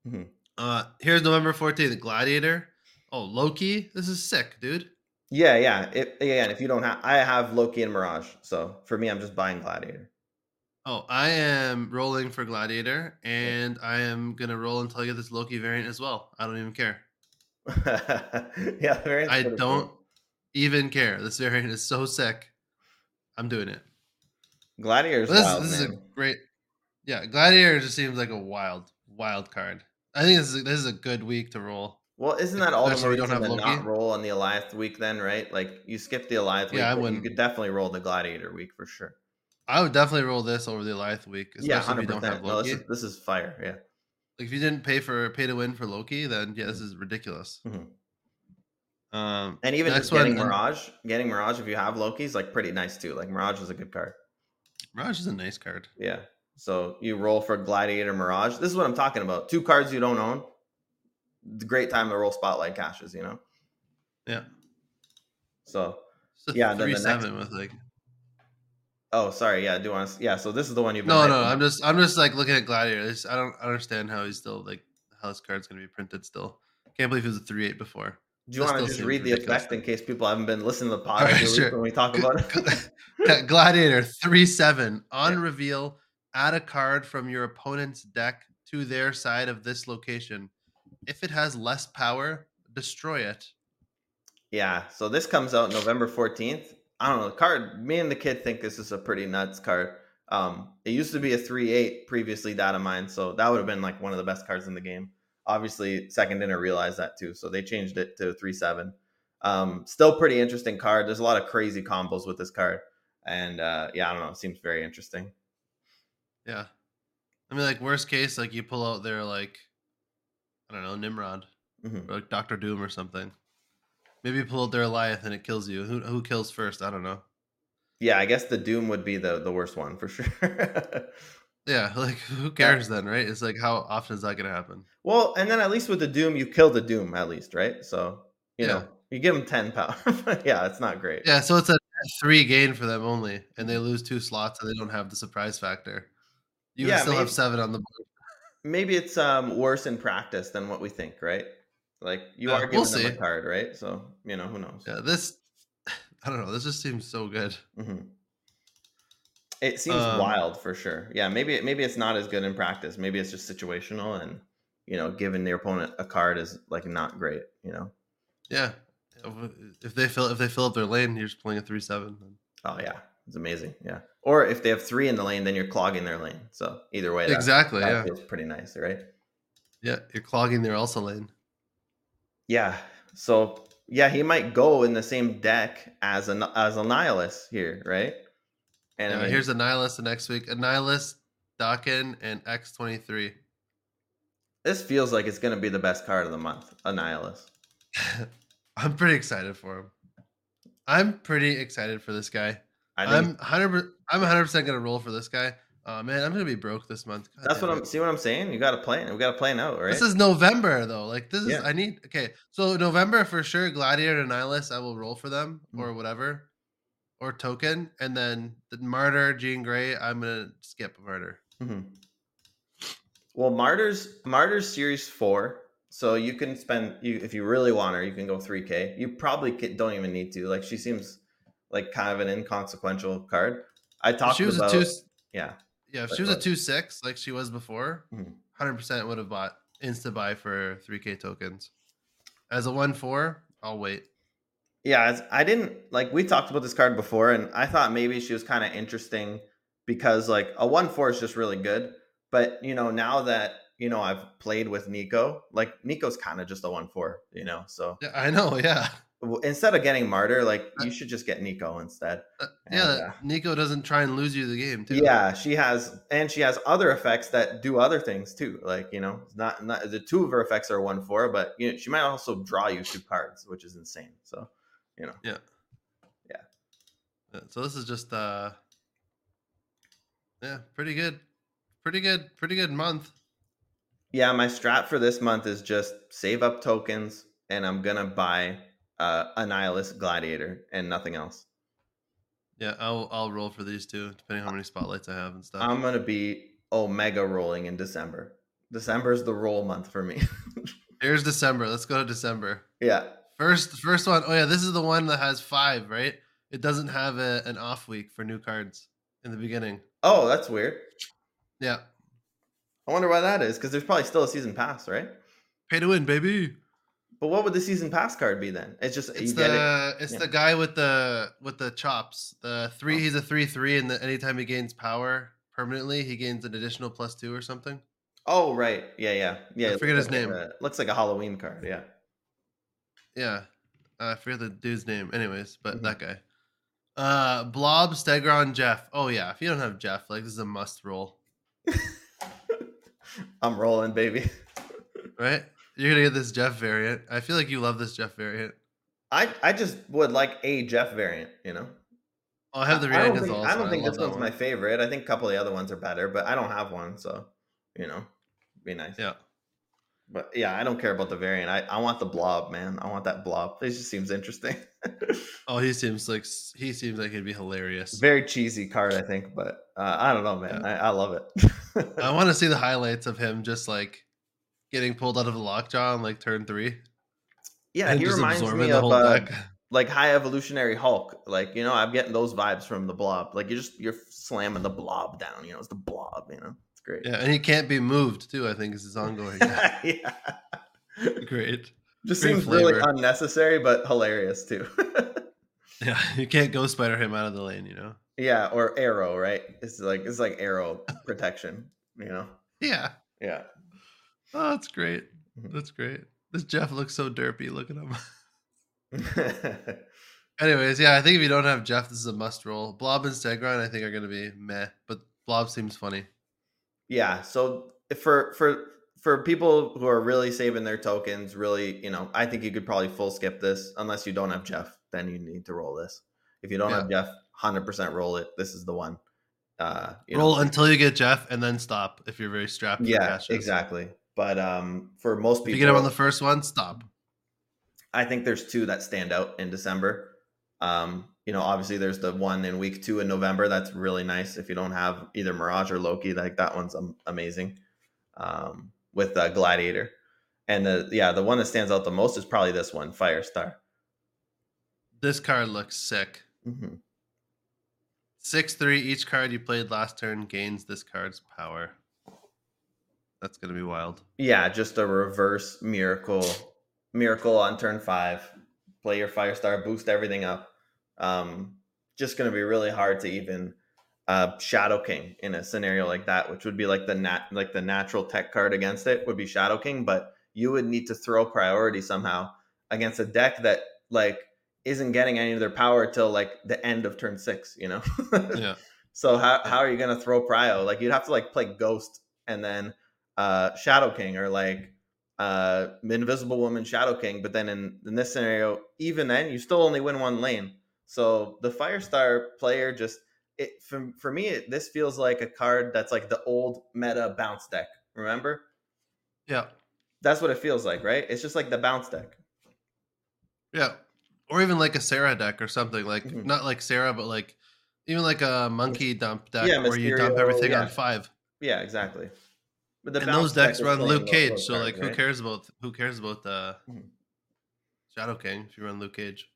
S3: Mhm.
S1: Uh, here's November 14th, Gladiator. Oh, Loki. This is sick, dude.
S3: Yeah, yeah. It, again, if you don't have, I have Loki and Mirage. So for me, I'm just buying Gladiator.
S1: Oh, I am rolling for Gladiator, and I am gonna roll until I get this Loki variant as well. I don't even care.
S3: yeah.
S1: I don't even care. This variant is so sick. I'm doing it.
S3: Gladiator's
S1: This,
S3: wild,
S1: this is a great. Yeah, Gladiator just seems like a wild, wild card. I think this is, this is a good week to roll.
S3: Well, isn't that all the
S1: Especially we don't have
S3: to
S1: Loki?
S3: not roll on the Alioth week then, right? Like you skip the Alioth week,
S1: Yeah, I
S3: wouldn't. You could definitely roll the Gladiator week for sure.
S1: I would definitely roll this over the Alioth week, especially
S3: yeah,
S1: if
S3: hundred
S1: you don't have
S3: percent. No, this is this is fire. Yeah.
S1: Like if you didn't pay for pay to win for Loki, then yeah, this is ridiculous.
S3: Mhm.
S1: Um,
S3: And even just getting
S1: one,
S3: Mirage, getting Mirage if you have Loki is like pretty nice too. Like Mirage is a good card.
S1: Mirage is a nice card.
S3: Yeah. So you roll for Gladiator Mirage. This is what I'm talking about. Two cards you don't own. Great time to roll Spotlight caches, you know?
S1: Yeah.
S3: So, Yeah, then
S1: three
S3: the next-
S1: seven with like.
S3: oh, sorry. Yeah, do you want to? Yeah, so this is the one you've been.
S1: No, no. I'm just I'm just like looking at Gladiator. I don't understand how he's still like how this card's gonna be printed still. Can't believe it was a three eight before.
S3: Do you want to just read the effect in case people haven't been listening to the pod week
S1: sure.
S3: when we talk about it?
S1: Gladiator three seven on
S3: Yeah.
S1: reveal. Add a card from your opponent's deck to their side of this location. If it has less power, destroy it.
S3: Yeah, so this comes out November 14th. I don't know. The card, me and the kid think this is a pretty nuts card. Um, it used to be a 3 8 previously, data mine, so that would have been like one of the best cards in the game. Obviously, second dinner realized that too, so they changed it to 3 7. Um, still pretty interesting card. There's a lot of crazy combos with this card. And uh, yeah, I don't know. It seems very interesting.
S1: Yeah. I mean, like worst case, like you pull out their like, I don't know, Nimrod
S3: Mhm.
S1: or like Doctor Doom or something. Maybe you pull out their Alioth and it kills you. Who who kills first? I don't know.
S3: Yeah, I guess the Doom would be the, the worst one for sure.
S1: Yeah, like who cares then, right? It's like how often is that gonna happen?
S3: Well, and then at least with the Doom, you kill the Doom at least, right? So you
S1: Yeah.
S3: know, you give them ten power. yeah, it's not great.
S1: Yeah, so it's a three gain for them only, and they lose two slots and they don't have the surprise factor. You
S3: Yeah,
S1: still have seven on the board.
S3: Maybe it's um worse in practice than what we think, right? Like you
S1: Uh,
S3: are giving
S1: we'll
S3: them a card, right? So you know, who knows?
S1: Yeah, this I don't know. This just seems so good.
S3: hmm It seems
S1: Um,
S3: wild for sure. Yeah, maybe maybe it's not as good in practice. Maybe it's just situational, and you know, giving the opponent a card is like not great. You know.
S1: Yeah, if they fill if they fill up their lane, you're just playing a three seven.
S3: Oh yeah, it's amazing. Yeah. Or if they have three in the lane, then you're clogging their lane. So either way, that,
S1: Exactly.
S3: that
S1: Yeah,
S3: feels pretty nice, right?
S1: yeah. You're clogging their Elsa lane.
S3: Yeah. So yeah, he might go in the same deck as a as a nihilist here, right? And
S1: Yeah, here's a nihilist the next week. A nihilist, Daken, and X twenty three.
S3: this feels like it's gonna be the best card of the month, a nihilist.
S1: I'm pretty excited for him. I'm pretty excited for this guy.
S3: I
S1: I'm hundred. I'm 100 percent gonna roll for this guy. Oh man, I'm gonna be broke this month. God
S3: that's what. I'm. See what I'm saying? You got to plan. We got to plan out, right?
S1: This is November though. Like this is
S3: Yeah.
S1: I need okay. So November for sure, Gladiator and Nihilus, I will roll for them
S3: Mm.
S1: or whatever. Or token. And then the Martyr, Jean Grey, I'm gonna skip Martyr.
S3: Mhm. Well, Martyrs Martyrs Series Four. So you can spend you if you really want her, you can go 3K. You probably don't even need to. Like she seems like kind of an inconsequential card. I
S1: If
S3: talked
S1: she was
S3: about
S1: a two
S3: yeah.
S1: yeah, if she was a two six like she was before,
S3: Mhm.
S1: hundred percent would have bought insta buy for three K tokens. As a one four, I'll wait.
S3: Yeah, I didn't like we talked about this card before, and I thought maybe she was kind of interesting because like a one four is just really good. But you know, now that you know I've played with Nico, like Nico's kind of just a one four, you know. So
S1: Yeah, I know, yeah.
S3: instead of getting Martyr, like you should just get Nico instead.
S1: Uh,
S3: And,
S1: yeah,
S3: uh,
S1: Nico doesn't try and lose you the game too.
S3: Yeah, she has, and she has other effects that do other things too. Like you know, it's not not the two of her effects are one four, but you know, she might also draw you two cards, which is insane. So you know,
S1: Yeah.
S3: Yeah.
S1: Yeah, So this is just uh yeah, pretty good. Pretty good. Pretty good month.
S3: yeah, my strat for this month is just save up tokens, and I'm gonna buy uh, a nihilist gladiator and nothing else.
S1: Yeah, I'll I'll roll for these two, depending on how many spotlights I have and stuff.
S3: I'm gonna be omega rolling in December. December is the roll month for me.
S1: Here's December. Let's go to December.
S3: yeah.
S1: First, first one. Oh yeah, this is the one that has five, right? It doesn't have a, an off week for new cards in the beginning.
S3: Oh, that's weird.
S1: Yeah,
S3: I wonder why that is because there's probably still a season pass, right?
S1: pay to win, baby.
S3: But what would the season pass card be then? It's just
S1: It's
S3: get it.
S1: the it's
S3: yeah.
S1: the guy with the with the chops. The three.
S3: Oh.
S1: He's a oh. three three, and the, anytime he gains power permanently, he gains an additional plus two or something.
S3: Oh right, yeah, yeah, yeah.
S1: I forget his
S3: like
S1: name.
S3: A, looks like a Halloween card. Yeah.
S1: Yeah, uh, I forget the dude's name. Anyways, but
S3: Mhm.
S1: that guy. Uh, Blob, Stegron, Jeff. Oh yeah, if you don't have Jeff, like this is a must roll,
S3: I'm rolling, baby.
S1: right? You're gonna get this Jeff variant. I feel like you love this Jeff variant.
S3: I I just would like a Jeff variant, you know.
S1: Oh, I have the
S3: I don't think, I don't think
S1: love
S3: this one's
S1: one.
S3: my favorite. I think a couple of the other ones are better, but I don't have one, so you know, be nice.
S1: Yeah.
S3: But yeah, I don't care about the variant. I, I want the blob, man. I want that blob. It just seems interesting.
S1: Oh, he seems like he seems like he'd be hilarious.
S3: Very cheesy card, I think, but uh, I don't know, man.
S1: Yeah.
S3: I, I love it.
S1: I want to see the highlights of him just like getting pulled out of the lockjaw on like turn three.
S3: yeah,
S1: and
S3: he reminds me of uh, like high evolutionary Hulk. Like you know, I'm getting those vibes from the blob. Like you just you're slamming the blob down. You know, it's the blob. You know, great.
S1: Yeah, and he can't be moved too. I think is his ongoing.
S3: yeah.
S1: Great.
S3: Just
S1: Great
S3: seems really unnecessary, but hilarious too.
S1: Yeah, you can't go spider him out of the lane. You know.
S3: yeah, or arrow, right? It's like it's like arrow protection. You know.
S1: Yeah.
S3: Yeah.
S1: Oh, that's great.
S3: Mhm.
S1: That's great. This Jeff looks so derpy. Look at him. Anyways, yeah, I think if you don't have Jeff, this is a must roll. Blob and Stegron, I think, are going to be meh, but Blob seems funny.
S3: Yeah. So for for for people who are really saving their tokens, really, you know, I think you could probably full skip this unless you don't have Jeff. Then you need to roll this. If you don't
S1: Yeah.
S3: have Jeff, hundred percent roll it. This is the one. Uh, you
S1: roll
S3: know,
S1: until you get Jeff, and then stop if you're very strapped.
S3: yeah, exactly. But um, for most
S1: If
S3: people,
S1: you get him on the first one, stop.
S3: I think there's two that stand out in December. Um, you know, obviously there's the one in week two in November. That's really nice. If you don't have either Mirage or Loki, like that one's amazing. Um, with uh, Gladiator, and the yeah, the one that stands out the most is probably this one, Firestar.
S1: This card looks sick.
S3: hmm
S1: Six three. Each card you played last turn gains this card's power. That's gonna be wild.
S3: Yeah, just a reverse miracle, miracle on turn five. Play your Firestar, boost everything up. Um, just going to be really hard to even uh, Shadow King in a scenario like that, which would be like the nat like the natural tech card against it would be Shadow King, but you would need to throw priority somehow against a deck that like isn't getting any of their power till like the end of turn six. You know.
S1: Yeah.
S3: So how how are you gonna throw prio? Like you'd have to like play Ghost and then uh Shadow King or like uh Invisible Woman Shadow King, but then in, in this scenario, even then you still only win one lane. So the Firestar player just it for, for me it, this feels like a card that's like the old meta bounce deck. Remember?
S1: Yeah.
S3: That's what it feels like, right? It's just like the bounce deck.
S1: Yeah. Or even like a Sarah deck or something. Like
S3: Mhm.
S1: not like Sarah, but like even like a monkey dump deck
S3: Yeah,
S1: where you dump everything
S3: yeah.
S1: on five.
S3: Yeah, exactly. But the
S1: and
S3: bounce
S1: those decks
S3: deck
S1: run Luke Cage, so
S3: cards,
S1: like who
S3: right?
S1: cares about who cares about uh
S3: Mhm.
S1: Shadow King if you run Luke Cage?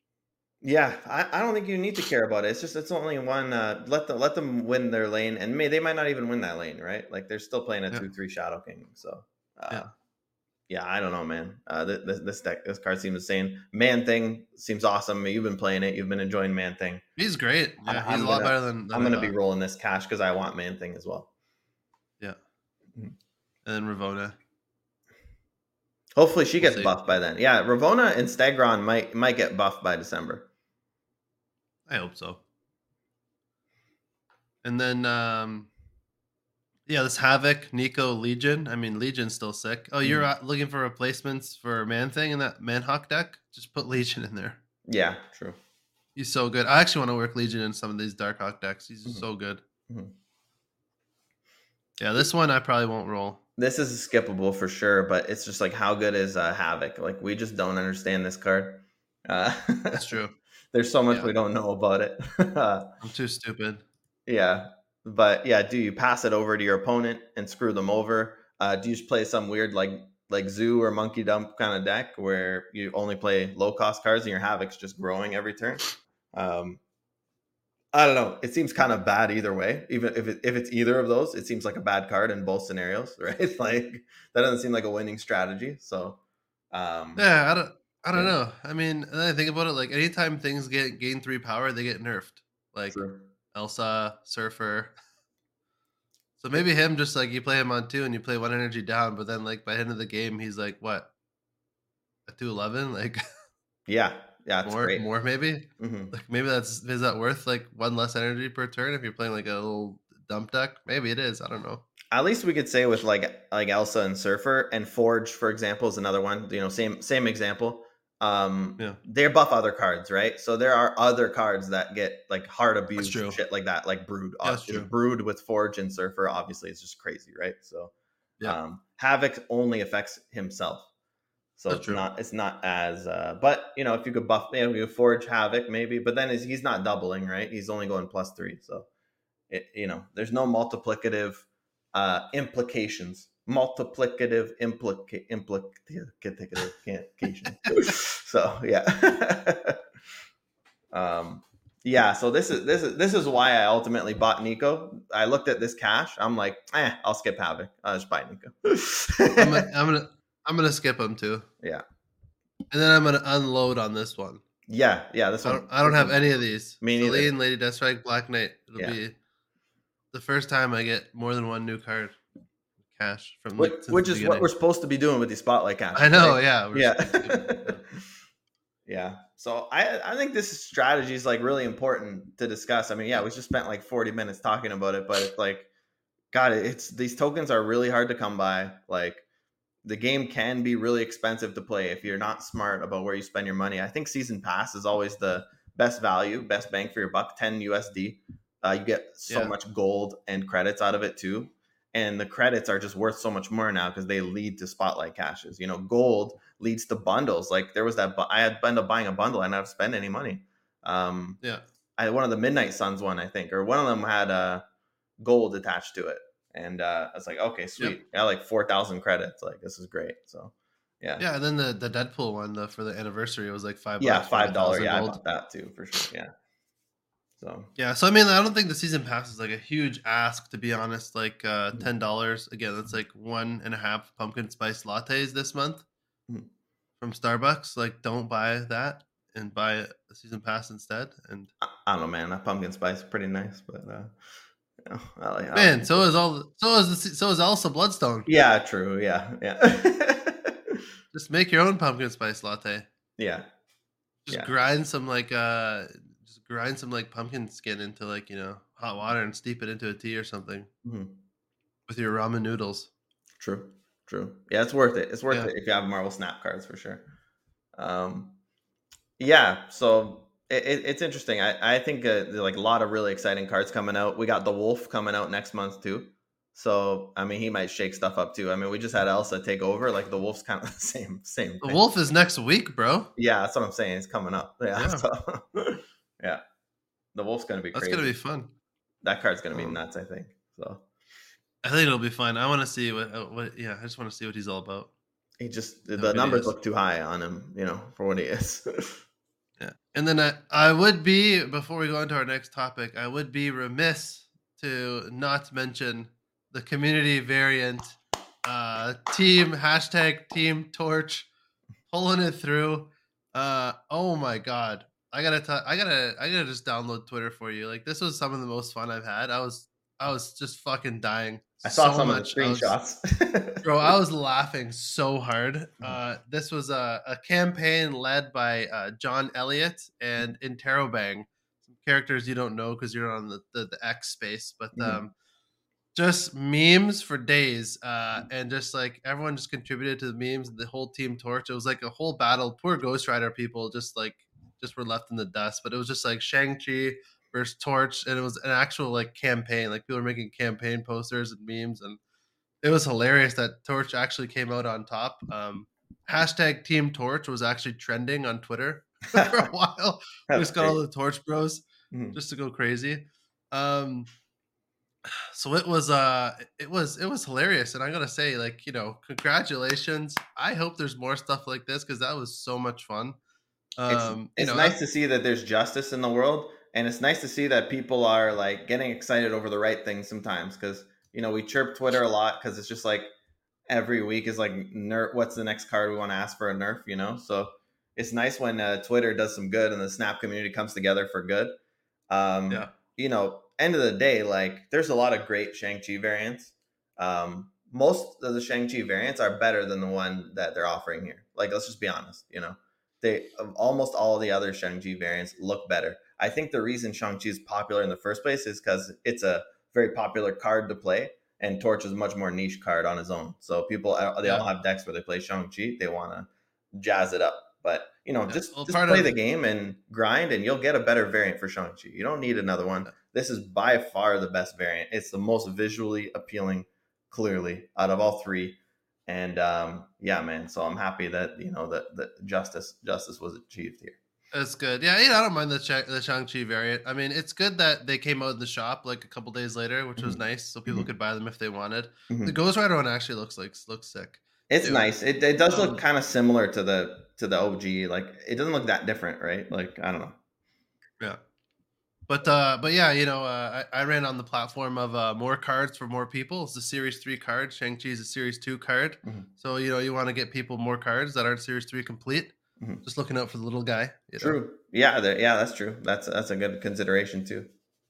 S3: Yeah, I, I don't think you need to care about it. It's just it's only one. Uh, let them let them win their lane, and may they might not even win that lane, right? Like they're still playing a
S1: Yeah.
S3: two three Shadow King. So uh,
S1: Yeah.
S3: yeah, I don't know, man. Uh, this, this deck, this card seems insane. Man Thing seems awesome. You've been playing it. You've been enjoying Man Thing.
S1: He's great.
S3: I'm-
S1: Yeah,
S3: I'm
S1: he's a lot
S3: gonna-
S1: better than, than
S3: I'm gonna be rolling this cache because I want Man Thing as well. Yeah.
S1: And then Ravonna.
S3: Hopefully she
S1: We'll
S3: gets buffed by then. Yeah, Ravonna and Stegron might might get buffed by December.
S1: I hope so. And then um yeah, this Havoc, Nico, Legion. I mean Legion's still sick. Oh, you're
S3: Mm-hmm.
S1: uh, looking for replacements for Man Thing in that Manhawk deck? Just put Legion in there.
S3: Yeah, true.
S1: He's so good. I actually want to work Legion in some of these Darkhawk decks. He's
S3: Mhm.
S1: so good.
S3: Mhm.
S1: Yeah, this one I probably won't roll.
S3: This is skippable for sure, but it's just like how good is uh, Havoc? Like we just don't understand this card. Uh,
S1: That's true.
S3: There's so much
S1: Yeah.
S3: we don't know about it.
S1: I'm too stupid.
S3: yeah, but yeah, do you pass it over to your opponent and screw them over? Uh, do you just play some weird like like zoo or monkey dump kind of deck where you only play low cost cards and your Havoc's just growing every turn? Um, I don't know. It seems kind of bad either way. Even if it, if it's either of those, it seems like a bad card in both scenarios, right? like that doesn't seem like a winning strategy. So, um,
S1: Yeah, I don't. I don't
S3: Yeah.
S1: know. I mean, and then I think about it. Like anytime things get gain three power, they get nerfed. Like
S3: true.
S1: Elsa, Surfer. So maybe him just like you play him on two and you play one energy down, but then like by the end of the game he's like what a two eleven, like
S3: yeah, yeah, it's
S1: more
S3: great.
S1: more maybe.
S3: Mhm.
S1: Like maybe that's is that worth like one less energy per turn if you're playing like a little dump deck? Maybe it is. I don't know.
S3: At least we could say with like like Elsa and Surfer and Forge, for example, is another one. You know, same same example. Um,
S1: Yeah.
S3: they buff other cards, right? So there are other cards that get like hard abuse,
S1: true.
S3: and shit like that, like Brood.
S1: Yeah, true.
S3: Brood with Forge and Surfer, obviously, it's just crazy, right? So,
S1: Yeah.
S3: um, Havoc only affects himself, so
S1: That's
S3: it's
S1: true.
S3: not it's not as. Uh, but you know, if you could buff, you know, you Forge Havoc maybe, but then he's, he's not doubling, right? He's only going plus three, so it you know, there's no multiplicative uh implications multiplicative implica- implicative implication so yeah um yeah so this is this is this is why i ultimately bought nico i looked at this cache i'm like eh i'll skip havoc i'll just buy nico
S1: I'm gonna, I'm gonna I'm gonna skip them too.
S3: Yeah.
S1: And then I'm gonna unload on this one.
S3: yeah yeah this
S1: I
S3: one
S1: don't, I don't have any of these.
S3: Me neither.
S1: Selene, Lady Deathstrike, Black Knight. It'll
S3: Yeah.
S1: be the first time I get more than one new card cache from
S3: which,
S1: since
S3: which
S1: the
S3: is what we're supposed to be doing with these spotlight cache
S1: I know, yeah.
S3: yeah
S1: just gonna skip it.
S3: yeah so i i think this strategy is like really important to discuss i mean yeah we just spent like 40 minutes talking about it but it's like god it's these tokens are really hard to come by like the game can be really expensive to play if you're not smart about where you spend your money i think season pass is always the best value best bang for your buck 10 usd uh, you get so
S1: Yeah.
S3: much gold and credits out of it too and the credits are just worth so much more now because they lead to spotlight caches. You know, gold leads to bundles. Like there was that bu- I had ended up buying a bundle and I didn't spend any money. Um,
S1: Yeah.
S3: I had one of the Midnight Suns one, I think, or one of them had uh, gold attached to it, and uh, I was like, okay, sweet. I had like four thousand credits. Like this is great. So yeah,
S1: Yeah, and then the, the Deadpool one the, for the anniversary it was like five.
S3: yeah, five dollar.
S1: 1,000
S3: Yeah, I bought that too for sure. Yeah. So
S1: Yeah, so I mean, I don't think the season pass is like a huge ask to be honest. Like uh,
S3: Mhm.
S1: ten dollars again. That's like one and a half pumpkin spice lattes this month
S3: Mhm.
S1: from Starbucks. Like, don't buy that and buy a season pass instead. And
S3: I, I don't know, man. That pumpkin spice is pretty nice, but uh, know, I
S1: man, so is all. So is the, so is Elsa Bloodstone.
S3: yeah, true. Yeah, yeah,
S1: Just make your own pumpkin spice latte.
S3: yeah.
S1: Just
S3: Yeah.
S1: grind some like uh, just grind some like pumpkin skin into like you know hot water and steep it into a tea or something
S3: Mhm.
S1: with your ramen noodles.
S3: True, true. Yeah, it's worth it. It's worth
S1: Yeah.
S3: it if you have Marvel Snap cards for sure. Um, yeah. So it, it, it's interesting. I I think uh, like a lot of really exciting cards coming out. We got the Wolf coming out next month too. So I mean, he might shake stuff up too. I mean, we just had Elsa take over. Like the Wolf's kind of the same same.
S1: The wolf is next week, bro.
S3: Yeah, that's what I'm saying. It's coming up. Yeah.
S1: Yeah.
S3: So, yeah. The Wolf's gonna be
S1: That's
S3: crazy.
S1: gonna be fun.
S3: that card's gonna be
S1: Um,
S3: nuts. I think. So
S1: I think it'll be fun. I want to see what, uh, what. Yeah, I just want to see what he's all about.
S3: he just the numbers look too high on him. You know, for what he is.
S1: Yeah, and then I, I would be before we go into our next topic. I would be remiss to not mention the community variant uh, team hashtag Team Torch pulling it through. Uh, oh my god, I gotta t- I gotta I gotta just download Twitter for you. Like this was some of the most fun I've had. I was I was just fucking dying.
S3: I saw
S1: so
S3: some
S1: much.
S3: of the
S1: I was-
S3: screenshots.
S1: Bro, I was laughing so hard. Uh, this was a, a campaign led by uh, John Elliott and Interrobang, some characters you don't know because you're on the, the, the X space, but
S3: Mhm.
S1: um, just memes for days. Uh, and just like everyone just contributed to the memes, the whole team torch. It was like a whole battle. Poor Ghost Rider people just like just were left in the dust. But it was just like Shang-Chi versus Torch, and it was an actual like campaign. Like people were making campaign posters and memes and it was hilarious that Torch actually came out on top. Um, hashtag Team Torch was actually trending on Twitter for a while. we just got all the Torch Bros
S3: Mhm.
S1: just to go crazy. Um, so it was uh it was it was hilarious and i'm gonna say like you know congratulations i hope there's more stuff like this because that was so much fun
S3: It's,
S1: um
S3: it's
S1: you know
S3: nice to see that there's justice in the world, and it's nice to see that people are like getting excited over the right things sometimes. Because you know we chirp Twitter a lot because it's just like every week is like nerf. What's the next card we want to ask for a nerf? You know, so it's nice when uh, Twitter does some good and the Snap community comes together for good. Um,
S1: Yeah.
S3: You know, end of the day, like there's a lot of great Shang Chi variants. Um, most of the Shang Chi variants are better than the one that they're offering here. Like, let's just be honest. You know they almost all the other Shang-Chi variants look better. I think the reason Shang-Chi is popular in the first place is because it's a very popular card to play, and Torch is a much more niche card on his own. So people uh, they all have decks where they play Shang-Chi, they want to jazz it up. But you know, just, just play
S1: of-
S3: the game and grind, and you'll get a better variant for Shang-Chi. You don't need another one. This is by far the best variant. It's the most visually appealing, clearly out of all three and um, yeah, man. So I'm happy that you know that that justice justice was achieved here.
S1: That's good. Yeah, you know, I don't mind the the Shang Chi variant. I mean, it's good that they came out in the shop like a couple days later, which was
S3: Mhm.
S1: nice, so people
S3: Mhm.
S1: could buy them if they wanted.
S3: Mhm.
S1: The Ghost Rider one actually looks like looks sick.
S3: It's nice. It, it does
S1: Um,
S3: look kind of similar to the to the OG. Like it doesn't look that different, right? Like I don't know.
S1: Yeah. But uh, but yeah, you know, uh, I, I ran on the platform of uh, more cards for more people. It's a Series Three card. Shang Chi is a Series Two card.
S3: Mhm.
S1: So you know, you want to get people more cards that aren't Series Three complete.
S3: Mhm.
S1: Just looking out for the little guy. you know.
S3: True. Yeah. Yeah. That's true. That's that's a good consideration too.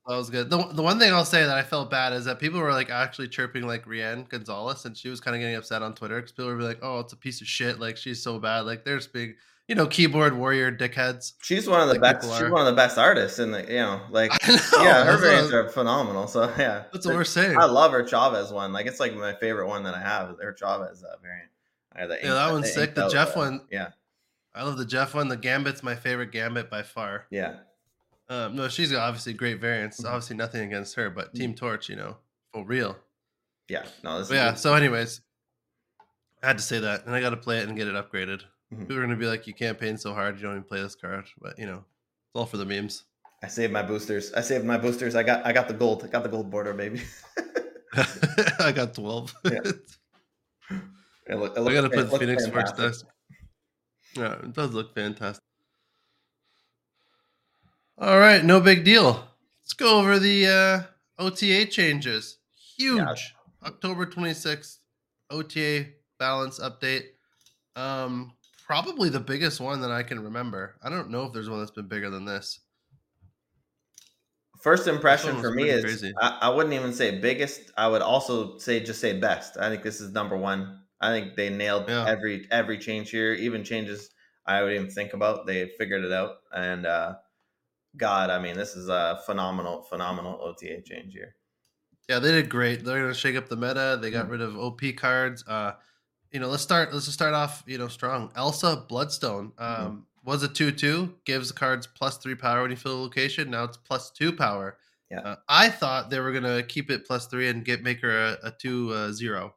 S1: That was good. The, the one thing I'll say that I felt bad is that people were like actually chirping like Rianne Gonzalez, and she was kind of getting upset on Twitter because people were like, "Oh, it's a piece of shit. Like she's so bad. Like there's big, you know, keyboard warrior dickheads."
S3: She's one of the
S1: Like
S3: best. She's one of the best artists and you know like
S1: know,
S3: yeah. Her variants are phenomenal. So yeah.
S1: that's what we're saying.
S3: I love her Chavez one. Like it's like my favorite one that I have. Her Chavez uh, variant. The
S1: Yeah, that
S3: inked-
S1: one's sick. The Jeff
S3: uh,
S1: one-
S3: Yeah.
S1: I love the Jeff one. The Gambit's my favorite Gambit by far.
S3: Yeah.
S1: Um, no, she's obviously great variants.
S3: Mhm.
S1: Obviously, nothing against her, but Team Torch, you know, for real.
S3: Yeah. No. This is
S1: yeah.
S3: good.
S1: So, anyways, I had to say that, and I got to play it and get it upgraded.
S3: Mhm.
S1: People are gonna be like, "You campaign so hard, you don't even play this card." But you know, it's all for the memes.
S3: I saved my boosters. I saved my boosters. I got I got the gold. I got the gold border, baby.
S1: I got twelve.
S3: Yeah. It look- it
S1: I gotta put Phoenix first. Yeah, it does look fantastic. All right, no big deal. Let's go over the uh, OTA changes. Huge. October 26th OTA balance update. Um, probably the biggest one that I can remember. I don't know if there's one that's been bigger than this.
S3: First impression for me is. I, I wouldn't even say biggest. I would also say just say best. I think this is number one. I think they nailed
S1: Yeah.
S3: every every change here, even changes I would even think about. They figured it out, and uh, God, I mean, this is a phenomenal, phenomenal OTA change here.
S1: Yeah, they did great. They're gonna shake up the meta. They got
S3: Mhm.
S1: rid of OP cards. Uh, you know, let's start. Let's just start off. You know, strong. Elsa Bloodstone
S3: Mm-hmm.
S1: um, was a two-two. Gives the cards plus three power when you fill a location. Now it's plus two power.
S3: Yeah.
S1: Uh, I thought they were gonna keep it plus three and get make her a, a two uh, zero.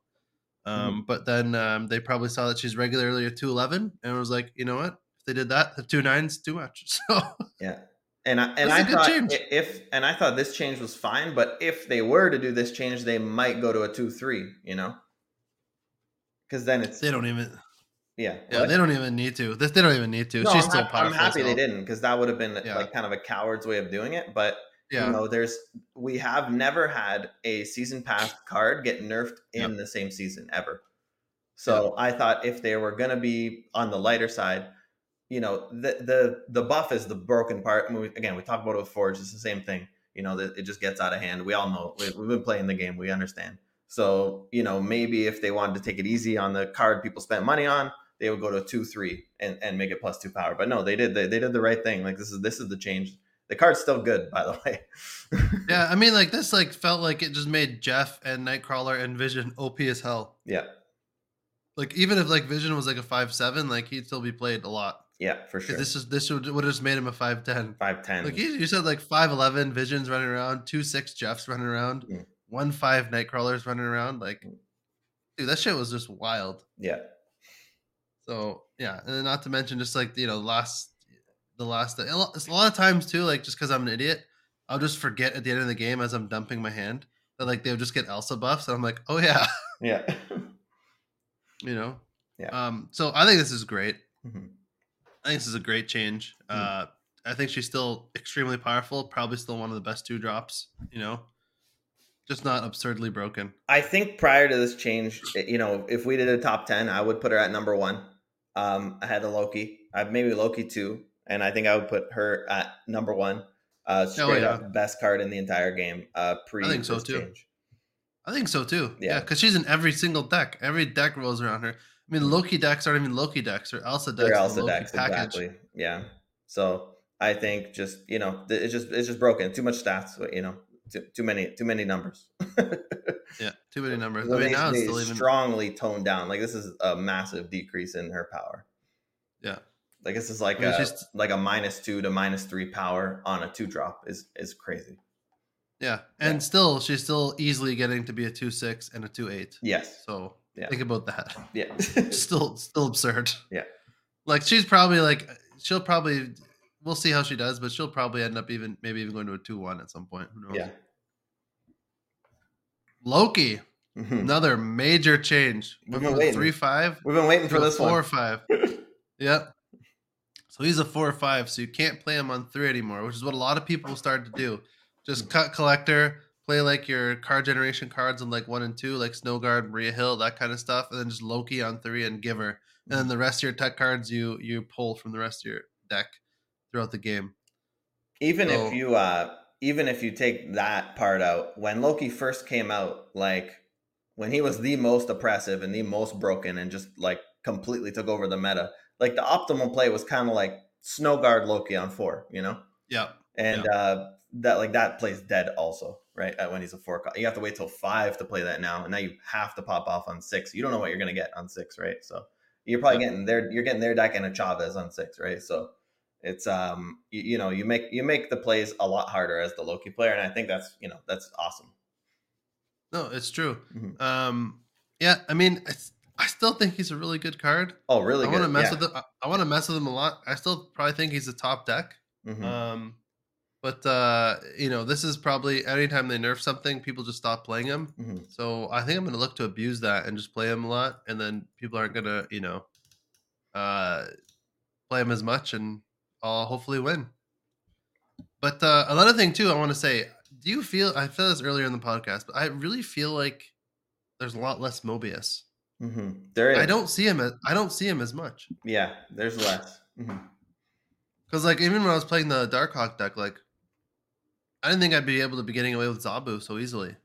S3: Mm-hmm.
S1: Um, But then um, they probably saw that she's regularly a two eleven and was like, you know what? If they did that, the two nines too much. So
S3: Yeah. And I and I thought
S1: change.
S3: if and I thought this change was fine, but if they were to do this change, they might go to a two three, you know? Because then it's
S1: they don't even.
S3: yeah.
S1: Yeah,
S3: what?
S1: they don't even need to. This they don't even need to.
S3: No,
S1: she's
S3: I'm
S1: still powerful.
S3: I'm happy
S1: as
S3: they didn't because that would have been
S1: Yeah.
S3: like kind of a coward's way of doing it. But
S1: Yeah.
S3: you know, there's we have never had a season pass card get nerfed in the same season ever. So I thought if they were gonna be on the lighter side, you know, the the the buff is the broken part. I mean, we, again, we talk about it with Forge. It's the same thing. You know, it just gets out of hand. We all know. We, we've been playing the game. We understand. So you know, maybe if they wanted to take it easy on the card people spent money on, they would go to a two three and, and make it plus two power. But no, they did they, they did the right thing. Like this is this is the change. The card's still good, by the way.
S1: Yeah, I mean, like this, like felt like it just made Jeff and Nightcrawler and Vision OP as hell.
S3: yeah,
S1: Like even if like Vision was like a five seven, like he'd still be played a lot.
S3: yeah, for sure.
S1: This is this would would have just made him a five ten.
S3: Five ten.
S1: Like you, you said, like five eleven Visions running around, two six Jeffs running around,
S3: Mm.
S1: one five Nightcrawlers running around. Like dude, that shit was just wild.
S3: Yeah.
S1: So yeah, and then not to mention just like you know last the last a lot it's a lot of times too like just because I'm an idiot, I'll just forget at the end of the game as I'm dumping my hand that like they'll just get Elsa buffs and I'm like oh yeah
S3: Yeah.
S1: you know
S3: Yeah.
S1: um so I think this is great.
S3: Mhm.
S1: I think this is a great change. Uh, I think she's still extremely powerful. Probably still one of the best two drops. You know, just not absurdly broken.
S3: I think prior to this change, eh, you know, if we did a top ten, I would put her at number one. Um, ahead of Loki. I maybe Loki two, and I think I would put her at number one. Uh, straight
S1: yeah.
S3: up best card in the entire game. Uh, pre
S1: I think so, too.
S3: change.
S1: I think so too. Yeah,
S3: Yeah.
S1: because she's in every single deck. Every deck rolls around her. I mean, Loki decks aren't even Loki decks or Elsa decks.
S3: They're Elsa decks exactly. Yeah. So I think just you know it's just it's just broken. Too much stats. You know, too, too many too many numbers.
S1: Yeah, too many numbers.
S3: So
S1: I mean, now it's still even.
S3: strongly toned down. Like this is a massive decrease in her power.
S1: Yeah.
S3: Like this is like
S1: I mean,
S3: a
S1: she's-
S3: like a minus two to minus three power on a two drop is is crazy.
S1: Yeah, and still, she's still easily getting to be a two six and a two eight.
S3: Yes.
S1: So
S3: Yeah.
S1: think about that.
S3: Yeah.
S1: still, still absurd.
S3: Yeah.
S1: like she's probably like she'll probably. We'll see how she does, but she'll probably end up even maybe even going to a two one at some point. Who knows?
S3: yeah.
S1: Loki,
S3: Mhm.
S1: another major change.
S3: We've been waiting.
S1: three five
S3: We've been waiting for this
S1: four
S3: one.
S1: or five. yep. So he's a four or five, so you can't play him on three anymore, which is what a lot of people started to do. Just
S3: Mm.
S1: cut collector, play like your card generation cards on like one and two, like Snowguard, Maria Hill, that kind of stuff, and then just Loki on three and Giver. And then the rest of your tech cards you you pull from the rest of your deck throughout the game.
S3: even
S1: So-
S3: if you uh even if you take that part out when loki first came out like when he was the most oppressive and the most broken and just like completely took over the meta like the optimal play was kind of like Snowguard loki on four you know
S1: Yeah.
S3: and uh that like that plays dead also right when he's a four you have to wait till five to play that now and now you have to pop off on six you don't know what you're gonna get on six right so you're probably getting their you're getting their deck and a chavez on six right so it's um you, you know you make you make the plays a lot harder as the loki player and i think that's you know that's awesome
S1: No, it's true.
S3: Mhm.
S1: Um yeah, I mean it's, I still think he's a really good card.
S3: oh really
S1: I want to mess
S3: yeah.
S1: with him. I, I want to mess with him a lot. I still probably think he's a top deck.
S3: Mhm.
S1: Um, but uh, you know, this is probably anytime they nerf something, people just stop playing him.
S3: Mhm.
S1: So I think I'm going to look to abuse that and just play him a lot, and then people aren't going to, you know, uh, play him as much, and I'll hopefully win. But uh, another thing too, I want to say, do you feel? I feel this earlier in the podcast, but I really feel like there's a lot less Mobius.
S3: Mhm. there is
S1: I don't see him. As, I don't see him as much.
S3: yeah there's less.
S1: Because like even when I was playing the Darkhawk deck, like I didn't think I'd be able to be getting away with Zabu so easily.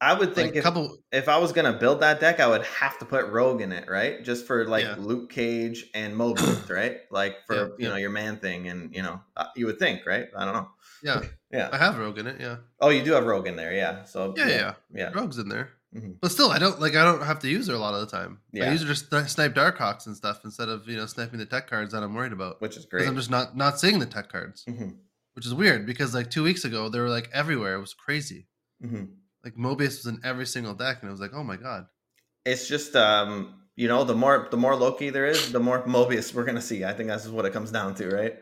S3: i would think
S1: Like
S3: if,
S1: a couple,
S3: if I was gonna build that deck, I would have to put Rogue in it, right? Just for like
S1: Yeah.
S3: Luke Cage and Mobius, right? Like for
S1: Yeah,
S3: you
S1: yeah.
S3: know your man thing, and you know uh, you would think, right? I don't know.
S1: yeah,
S3: Yeah.
S1: I have Rogue in it. Yeah,
S3: Oh, you do have Rogue in there, yeah. So
S1: yeah, yeah.
S3: yeah.
S1: Rogue's in there,
S3: Mhm.
S1: but still, I don't like. I don't have to use her a lot of the time. I use her just to snipe Darkhawks and stuff instead of you know sniping the tech cards that I'm worried about.
S3: which is great.
S1: I'm just not not seeing the tech cards,
S3: Mhm.
S1: which is weird. Because like two weeks ago, they were like everywhere. It was crazy.
S3: Mhm.
S1: Like Mobius was in every single deck, and it was like, oh my god.
S3: It's just um, you know, the more the more Loki there is, the more Mobius we're gonna see. I think that's what it comes down to, right?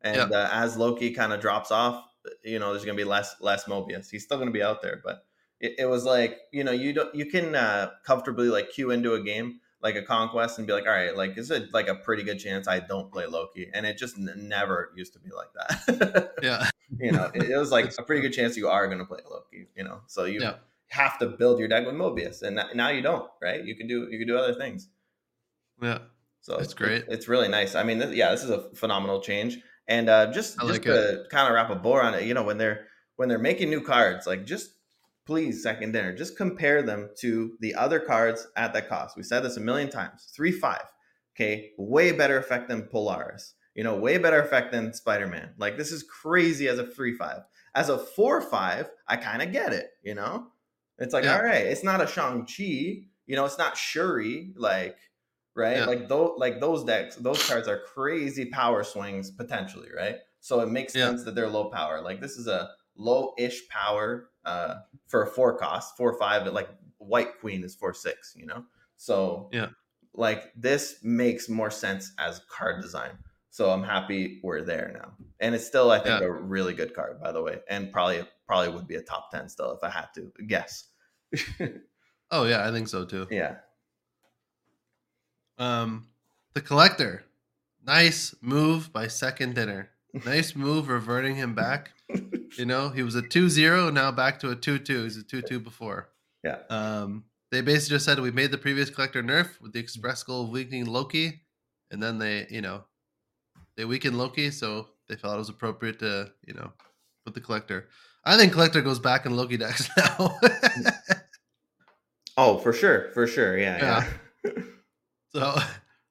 S3: And
S1: Yeah.
S3: uh, as Loki kind of drops off, you know, there's gonna be less less Mobius. He's still gonna be out there, but it, it was like you know, you don't you can uh, comfortably like queue into a game like a conquest and be like, all right, like is it like a pretty good chance I don't play Loki? And it just n- never used to be like that.
S1: Yeah,
S3: you know, it, it was like a pretty good chance you are going to play Loki. You know, so you
S1: Yeah.
S3: have to build your deck with Mobius, and now you don't, right? You can do you can do other things.
S1: yeah.
S3: So
S1: That's
S3: it-
S1: great.
S3: it's really nice. I mean, th- yeah, this is a phenomenal change. And uh, just
S1: I
S3: just
S1: like
S3: to kind of wrap a bow on it, you know, when they're when they're making new cards, like just please second dinner, just compare them to the other cards at that cost. We said this a million times. Three five, okay, way better effect than Polaris. You know, way better effect than Spider Man. Like this is crazy as a three five. As a four five, I kind of get it. You know, it's like
S1: Yeah.
S3: all right, it's not a Shang Chi. You know, it's not Shuri. Like right?
S1: Yeah.
S3: Like those like those decks, those cards are crazy power swings potentially, right? So it makes
S1: Yeah.
S3: sense that they're low power. Like this is a low-ish power uh, for a four cost, four five. Like white queen is four six, you know. So
S1: Yeah.
S3: like this makes more sense as card design. So I'm happy we're there now, and it's still I think
S1: Yeah.
S3: a really good card, by the way, and probably probably would be a top ten still if I had to guess.
S1: Oh yeah, I think so too.
S3: yeah,
S1: Um, the collector, nice move by second dinner. Nice move reverting him back. You know, he was a 2-0, now back to a 2-2. He's a 2-2 before.
S3: Yeah.
S1: Um, they basically just said we made the previous collector nerf with the express goal of weakening Loki, and then they, you know, they weakened Loki, so they felt it was appropriate to, you know, put the collector. I think collector goes back in Loki decks now.
S3: Oh, for sure, for sure. Yeah, yeah.
S1: So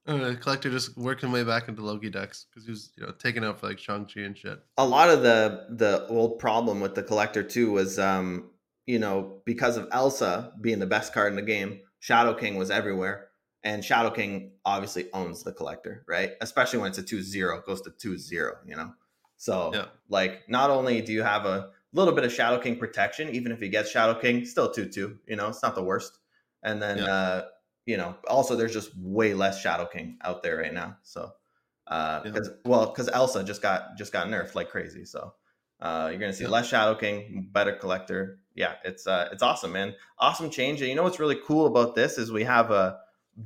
S1: uh, collector just working way back into Loki decks because he was you know taking out for like Shang Chi and shit.
S3: A lot of the the old problem with the collector too was, um, you know, because of Elsa being the best card in the game, Shadow King was everywhere, and Shadow King obviously owns the collector, right? Especially when it's a 2-0, goes to 2-0, you know. So
S1: Yeah.
S3: like, not only do you have a little bit of Shadow King protection, even if he gets Shadow King, still 2-2, you know, it's not the worst. And then
S1: Yeah.
S3: uh, you know, also there's just way less Shadow King out there right now. So uh
S1: Yeah.
S3: well, because Elsa just got just got nerfed like crazy. So uh you're gonna see
S1: Yeah.
S3: less Shadow King, better collector. Yeah, it's uh it's awesome, man. Awesome change. And you know what's really cool about this is we have a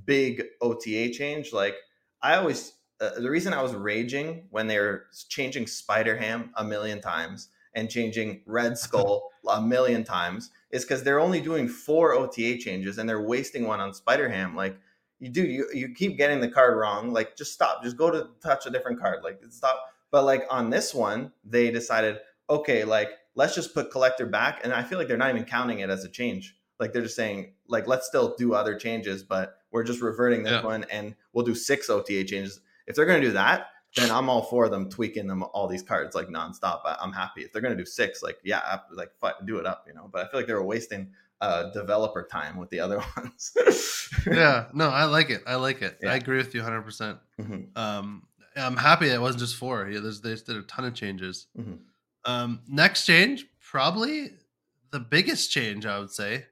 S3: big OTA change. Like I always uh, the reason I was raging when they were changing Spider Ham a million times and changing Red Skull a million times is because they're only doing four OTA changes and they're wasting one on Spider Ham. Like you do, you you keep getting the card wrong. Like just stop, just go to touch a different card. Like stop. But like on this one, they decided, okay, like let's just put collector back, and I feel like they're not even counting it as a change. Like they're just saying, like let's still do other changes, but we're just reverting this
S1: Yeah.
S3: one, and we'll do six OTA changes. If they're gonna do that, then I'm all for them tweaking them all these cards like nonstop. I, I'm happy if they're gonna do six. Like yeah, like do it up, you know. But I feel like they were wasting uh, developer time with the other ones.
S1: Yeah, no, I like it. I like it.
S3: Yeah.
S1: I agree with you 100. percent
S3: Mhm,
S1: Um, I'm happy it wasn't just four. Yeah, there's they did a ton of changes.
S3: mhm.
S1: Um, next change, probably the biggest change I would say.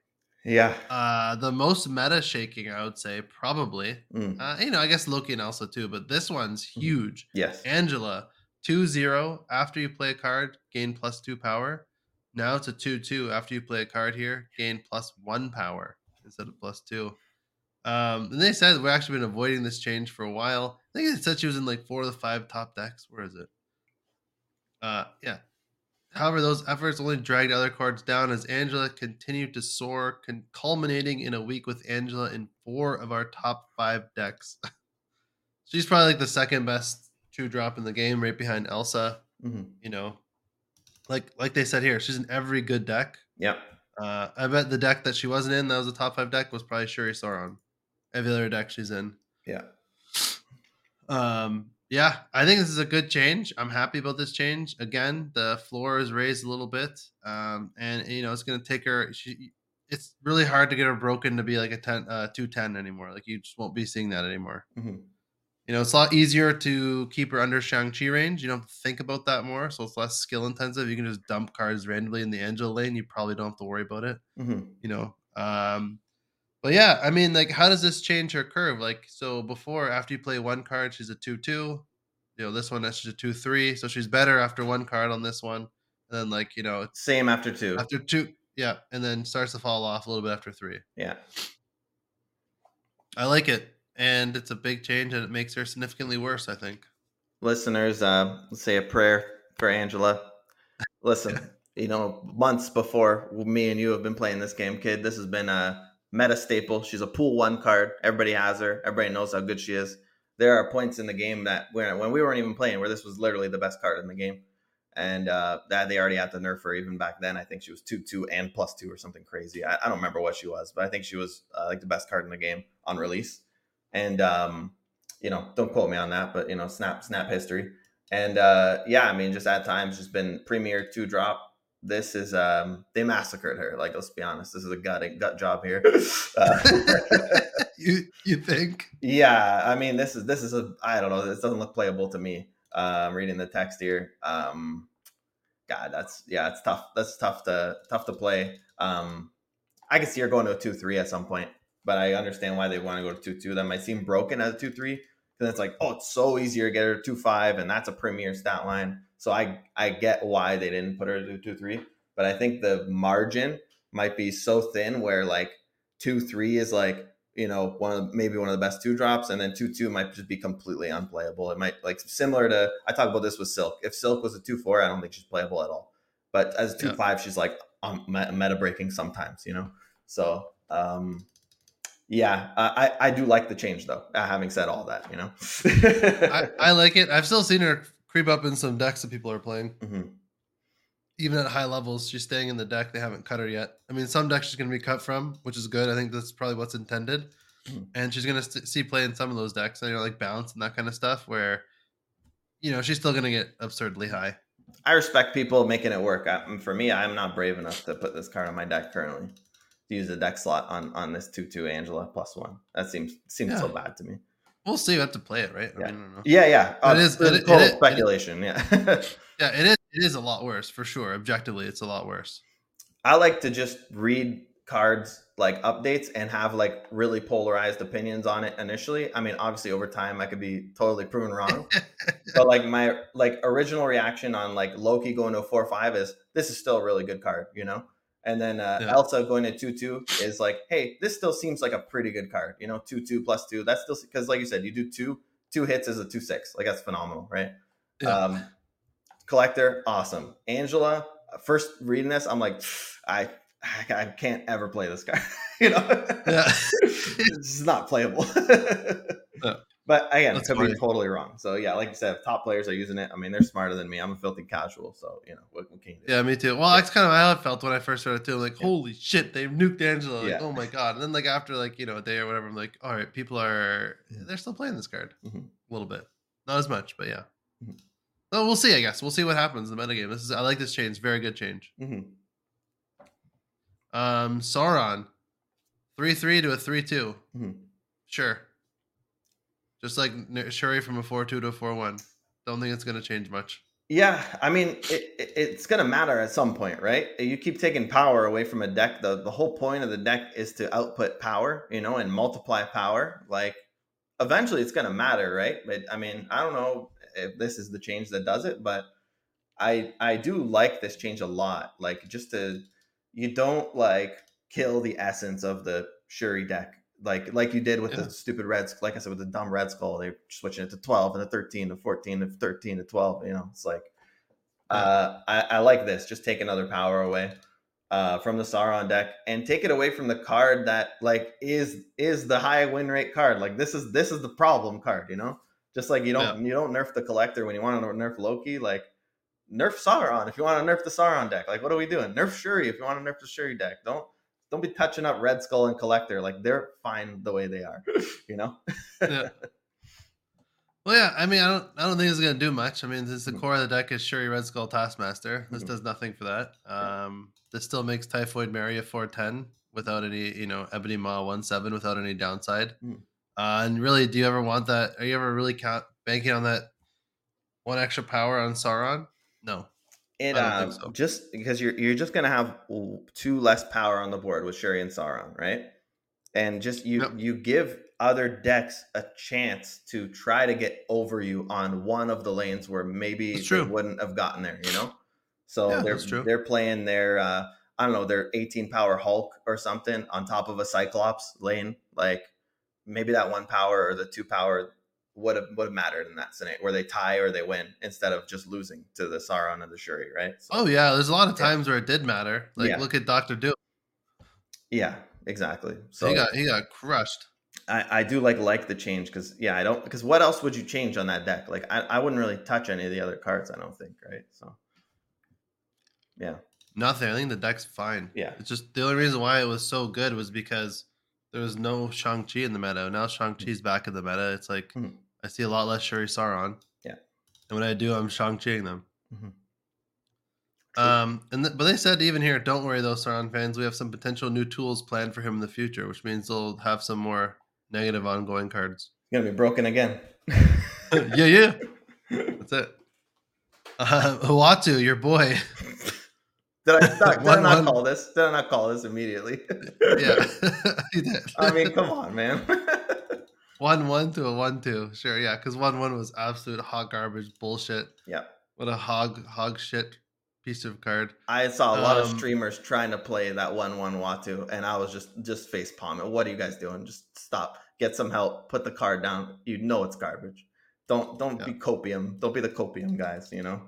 S3: Yeah.
S1: Uh, the most meta shaking I would say probably.
S3: Mm,
S1: Uh, you know, I guess Loki and Elsa too, but this one's
S3: Mhm.
S1: huge.
S3: yes.
S1: Angela, 2 0. After you play a card, gain plus two power. Now it's a 2 2. After you play a card here, gain plus one power instead of plus two. Um, and they said we've actually been avoiding this change for a while. I think it said she was in like four of the five top decks. Where is it? Uh, yeah. However, those efforts only dragged other cards down as Angela continued to soar, con- culminating in a week with Angela in four of our top five decks. She's probably like the second best two drop in the game, right behind Elsa.
S3: Mhm.
S1: You know, like like they said here, she's in every good deck.
S3: Yep.
S1: Uh, I bet the deck that she wasn't in, that was a top five deck, was probably Shuri Sauron. Every other deck she's in.
S3: Yeah.
S1: Um, yeah, I think this is a good change. I'm happy about this change. Again, the floor is raised a little bit, um, and you know it's going to take her. She, it's really hard to get her broken to be like a 10, uh, 210 anymore. Like you just won't be seeing that anymore.
S3: Mhm.
S1: You know, it's a lot easier to keep her under Shang-Chi range. You don't have to think about that more. So it's less skill intensive. You can just dump cards randomly in the Angel lane. You probably don't have to worry about it.
S3: Mhm.
S1: You know. Um but yeah, I mean, like, how does this change her curve? Like, so before, after you play one card, she's a two-two. You know, this one that's just a two-three. So she's better after one card on this one. And then, like, you know,
S3: Same after two.
S1: after two, yeah, and then starts to fall off a little bit after three.
S3: yeah.
S1: I like it, and it's a big change, and it makes her significantly worse. I think.
S3: Listeners, uh, let's say a prayer for Angela. Listen, you know, months before me and you have been playing this game, kid, this has been a meta staple. She's a pool one card. Everybody has her. Everybody knows how good she is. There are points in the game that when, when we weren't even playing where this was literally the best card in the game. And uh, that they already had to nerf her even back then. I think she was 2 2 and plus 2 or something crazy. I, I don't remember what she was, but I think she was uh, like the best card in the game on release. And, um, you know, don't quote me on that, but, you know, snap, snap history. And uh, yeah, I mean, just at times, just been premier two drop. This is um, they massacred her. Like, let's be honest, this is a gut gut job here. Uh,
S1: you you think?
S3: yeah, I mean, this is this is a I don't know. This doesn't look playable to me. Uh, I'm reading the text here. Um, God, that's yeah, it's tough. That's tough to tough to play. Um, I can see her going to a two three at some point, but I understand why they want to go to two two. That might seem broken as a two three because it's like, oh, it's so easier to get her two five, and that's a premier stat line. So I I get why they didn't put her to two three, but I think the margin might be so thin where like two three is like you know one of maybe one of the best two drops, and then two two might just be completely unplayable. It might like similar to I talked about this with Silk. If Silk was a two four, I don't think she's playable at all. But as two yeah. five, she's like um, meta breaking sometimes, you know. So um, yeah, I, I do like the change though. Uh, having said all that, you know,
S1: I, I, like it. I've still seen her creep up in some decks that people are playing. Mm-hmm. Even at high levels, she's staying in the deck. They haven't cut her yet. I mean, some decks she's going to be cut from, which is good. I think that's probably what's intended. Mm-hmm. And she's going to st- see play in some of those decks, you know, like bounce and that kind of stuff, where you know she's still going to get absurdly high.
S3: I respect people making it work. I, for me, I'm not brave enough to put this card on my deck currently to use a deck slot on on this two two Angela plus one. That seems seems yeah. so bad to me.
S1: We'll see. We have to play it, right?
S3: Yeah, I mean, I yeah, yeah. Uh, it is it, total it, speculation.
S1: It,
S3: yeah,
S1: yeah. It is. It is a lot worse for sure. Objectively, it's a lot worse.
S3: I like to just read cards like updates and have like really polarized opinions on it initially. I mean, obviously over time I could be totally proven wrong. but like my like original reaction on like Loki going to a four five is this is still a really good card, you know? And then uh, yeah. Elsa going to two two is like, hey, this still seems like a pretty good card. You know, two two plus two. That's still because, like you said, you do two two hits as a two six. Like that's phenomenal, right? Yeah. Um, collector, awesome. Angela, first reading this, I'm like, I I can't ever play this card. you know, yeah, it's not playable. But again, That's could be totally wrong. So yeah, like you said, top players are using it. I mean, they're smarter than me. I'm a filthy casual, so you know what, what can you
S1: do? Yeah, me too. Well, that's kind of how I felt when I first started too. Like, yeah. holy shit, they've nuked Angela. Like, yeah. oh my god. And then like after like you know a day or whatever, I'm like, all right, people are they're still playing this card mm-hmm. a little bit, not as much, but yeah. Mm-hmm. Well, we'll see. I guess we'll see what happens in the metagame. This is I like this change. Very good change. Mm-hmm. Um, Sauron, three three to a three two. Mm-hmm. Sure. Just like Shuri from a four two to a four one. Don't think it's going to change much.
S3: Yeah, I mean, it, it's going to matter at some point, right? You keep taking power away from a deck. The the whole point of the deck is to output power, you know, and multiply power. Like, eventually, it's going to matter, right? But I mean, I don't know if this is the change that does it, but I I do like this change a lot. Like, just to you don't like kill the essence of the Shuri deck like like you did with yeah. the stupid Reds. Like I said, with the dumb Red Skull, they're switching it to twelve and a thirteen to fourteen to thirteen to twelve. You know, it's like uh, I, I like this. Just take another power away uh, from the Sauron deck and take it away from the card that like is is the high win rate card. Like this is this is the problem card. You know, just like you don't yeah. you don't nerf the collector when you want to nerf Loki. Like nerf Sauron if you want to nerf the Sauron deck. Like what are we doing? Nerf Shuri if you want to nerf the Shuri deck. Don't don't be touching up Red Skull and Collector. Like they're fine the way they are, you know.
S1: yeah. Well, yeah. I mean, I don't. I don't think it's gonna do much. I mean, since the core of the deck is Shuri Red Skull Taskmaster, this mm-hmm. does nothing for that. Um, this still makes Typhoid Mary a four ten without any, you know, Ebony Maw one seven without any downside. Mm. Uh, and really, do you ever want that? Are you ever really count banking on that one extra power on Sauron? No.
S3: It um, so. just because you're you're just gonna have two less power on the board with Shuri and Sauron, right? And just you yep. you give other decks a chance to try to get over you on one of the lanes where maybe they wouldn't have gotten there, you know. So yeah, they're they're playing their uh, I don't know their 18 power Hulk or something on top of a Cyclops lane, like maybe that one power or the two power would have would have mattered in that scenario where they tie or they win instead of just losing to the Sauron and the Shuri, right?
S1: So, oh yeah, there's a lot of times yeah. where it did matter. Like yeah. look at Doctor Doom.
S3: Yeah, exactly. So
S1: he got he got crushed.
S3: I, I do like like the change because yeah I don't because what else would you change on that deck like I, I wouldn't really touch any of the other cards I don't think right so yeah
S1: nothing I think the deck's fine
S3: yeah
S1: it's just the only reason why it was so good was because there was no Shang Chi in the meta now Shang Chi's back in the meta it's like mm-hmm. I see a lot less Shuri Sauron.
S3: Yeah.
S1: And when I do, I'm Shang Chiing them. Mm-hmm. Um, and th- but they said even here, don't worry though, Sauron fans. We have some potential new tools planned for him in the future, which means they'll have some more negative ongoing cards.
S3: It's gonna be broken again.
S1: yeah, yeah. That's it. Uh, Uatu, your boy.
S3: Did I, not, did I not
S1: one-
S3: call this? Did I not call this immediately?
S1: yeah.
S3: I mean, come on, man.
S1: One one to a one two. Sure, yeah, because one one was absolute hog garbage bullshit.
S3: yeah.
S1: What a hog hog shit piece of card.
S3: I saw a lot of
S1: Um,
S3: streamers trying to play that one one Uatu, and I was just just face palming. What are you guys doing? Just stop. Get some help. Put the card down. You know it's garbage. Don't don't be copium. Don't be the copium guys. You know.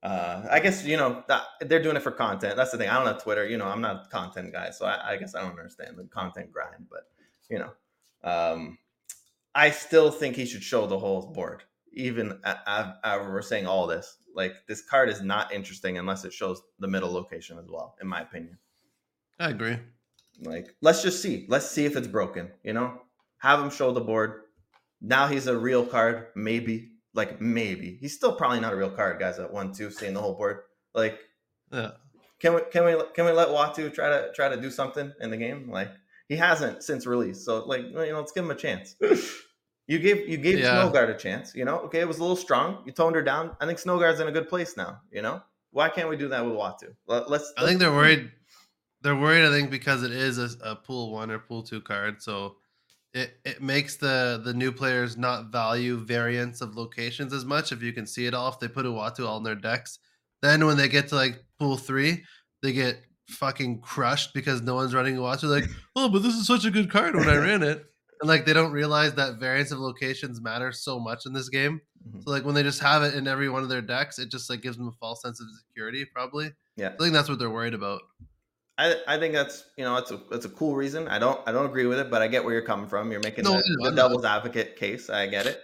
S3: Uh, I guess you know that they're doing it for content. That's the thing. I don't have Twitter. You know, I'm not a content guy, so I, I guess I don't understand the content grind. But you know, um, I still think he should show the whole board. Even after we're saying all this, like this card is not interesting unless it shows the middle location as well, in my opinion.
S1: I agree.
S3: Like, let's just see. Let's see if it's broken. You know, have him show the board. Now he's a real card, maybe. Like maybe he's still probably not a real card, guys. At one two, seeing the whole board. Like,
S1: Yeah,
S3: can we can we can we let Uatu try to try to do something in the game? Like he hasn't since release, so like you know, let's give him a chance. You gave you gave
S1: Yeah.
S3: Snowguard a chance. You know, okay, it was a little strong. You toned her down. I think Snowguard's in a good place now. You know, why can't we do that with Uatu? Let, let's.
S1: I think they're worried. They're worried. I think because it is a, a pool one or pool two card, so it it makes the the new players not value variants of locations as much. If you can see it all, if they put Uatu all in their decks, then when they get to like pool three, they get fucking crushed because no one's running Uatu. Like, oh, but this is such a good card when I ran it. And like they don't realize that variants of locations matter so much in this game.
S3: Mhm.
S1: So like when they just have it in every one of their decks, it just like gives them a false sense of security. Probably.
S3: Yeah.
S1: I think that's what they're worried about.
S3: I, I think that's you know that's a it's a cool reason. I don't I don't agree with it, but I get where you're coming from. You're making
S1: No,
S3: the,
S1: no,
S3: the devil's advocate case. I get it.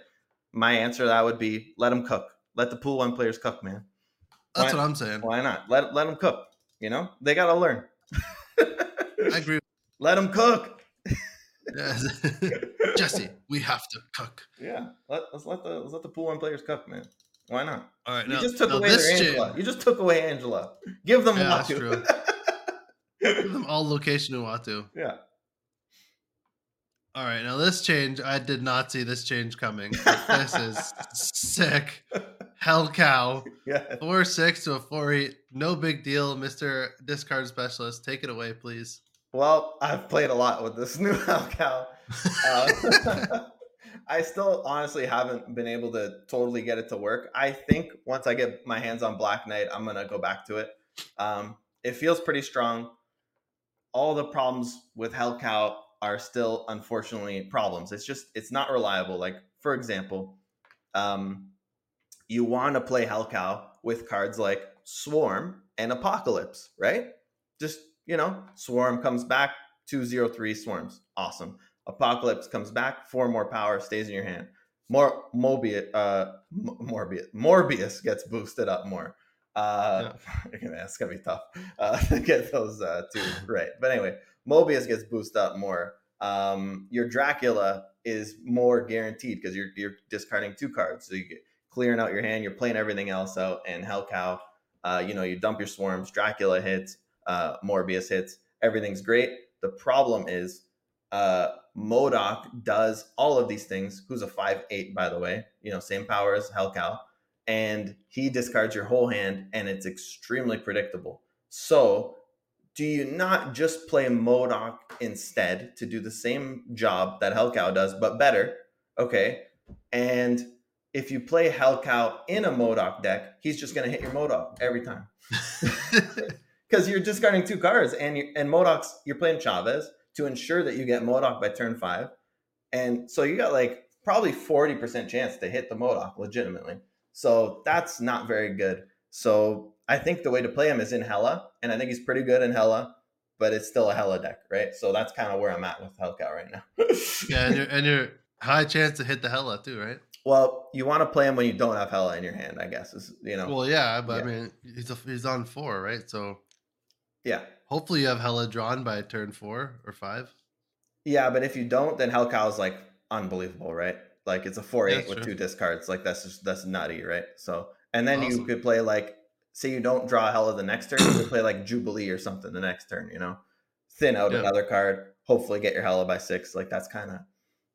S3: My answer to that would be let them cook. Let the pool one players cook, man.
S1: That's
S3: Why-
S1: what I'm saying.
S3: Why not? Let let them cook. You know they gotta learn.
S1: I agree.
S3: let them cook.
S1: Jesse, we have to cook.
S3: Yeah, let, let's let the let's let the pool one players cook, man. Why not?
S1: All right,
S3: You
S1: now,
S3: just took away their Angela. You just took away Angela. Give them
S1: Yeah, Uatu. Give them all location Uatu.
S3: yeah.
S1: All right, now this change, I did not see this change coming. This is sick. Hellcow.
S3: Yeah.
S1: Four six to a four eight. No big deal, Mister Discard Specialist. Take it away, please.
S3: Well, I've played a lot with this new Hellcow. Uh, I still honestly haven't been able to totally get it to work. I think once I get my hands on Black Knight, I'm gonna go back to it. Um, it feels pretty strong. All the problems with Hellcow are still unfortunately problems. It's just it's not reliable. Like for example, um, you want to play Hellcow with cards like Swarm and Apocalypse, right? Just you know, Swarm comes back, two zero three swarms, awesome. Apocalypse comes back, four more power, stays in your hand. More Mobius, uh, Morbius, Morbius gets boosted up more. Uh, that's gonna be tough uh, to get those uh, two right. But anyway, Mobius gets boosted up more. Um, your Dracula is more guaranteed because you're you're discarding two cards, so you get clearing out your hand. You're playing everything else out, and Hellcow, uh, you know, you dump your swarms. Dracula hits, uh, Morbius hits. Everything's great. The problem is uh M.O.D.O.K does all of these things. Who's a five eight, by the way? You know, same power as Hellcow, and he discards your whole hand, and it's extremely predictable. So, do you not just play M.O.D.O.K instead to do the same job that Hellcow does, but better? Okay, and if you play Hellcow in a M.O.D.O.K deck, he's just gonna hit your M.O.D.O.K every time because you're discarding two cards, and you and M.O.D.O.K's you're playing Chavez to ensure that you get M.O.D.O.K by turn five, and so you got like probably forty percent chance to hit the M.O.D.O.K legitimately. So that's not very good. So I think the way to play him is in Hela, and I think he's pretty good in Hela, but it's still a Hela deck, right? So that's kind of where I'm at with Hellcow right now.
S1: yeah, and you're, and you're high chance to hit the Hela too, right?
S3: well, you want to play him when you don't have Hela in your hand, I guess. Is you know,
S1: Well, yeah, but I mean, he's a, he's on four, right? So
S3: yeah.
S1: hopefully you have Hela drawn by turn four or five.
S3: Yeah, but if you don't, then Hellcow's like unbelievable, right? Like it's a four
S1: Yeah,
S3: eight with
S1: true.
S3: two discards. Like that's just that's nutty, right? So and then you could play like say you don't draw Hela the next turn, you could play like Jubilee or something the next turn, you know? Thin out
S1: Yeah.
S3: another card, hopefully get your Hela by six. Like that's kind of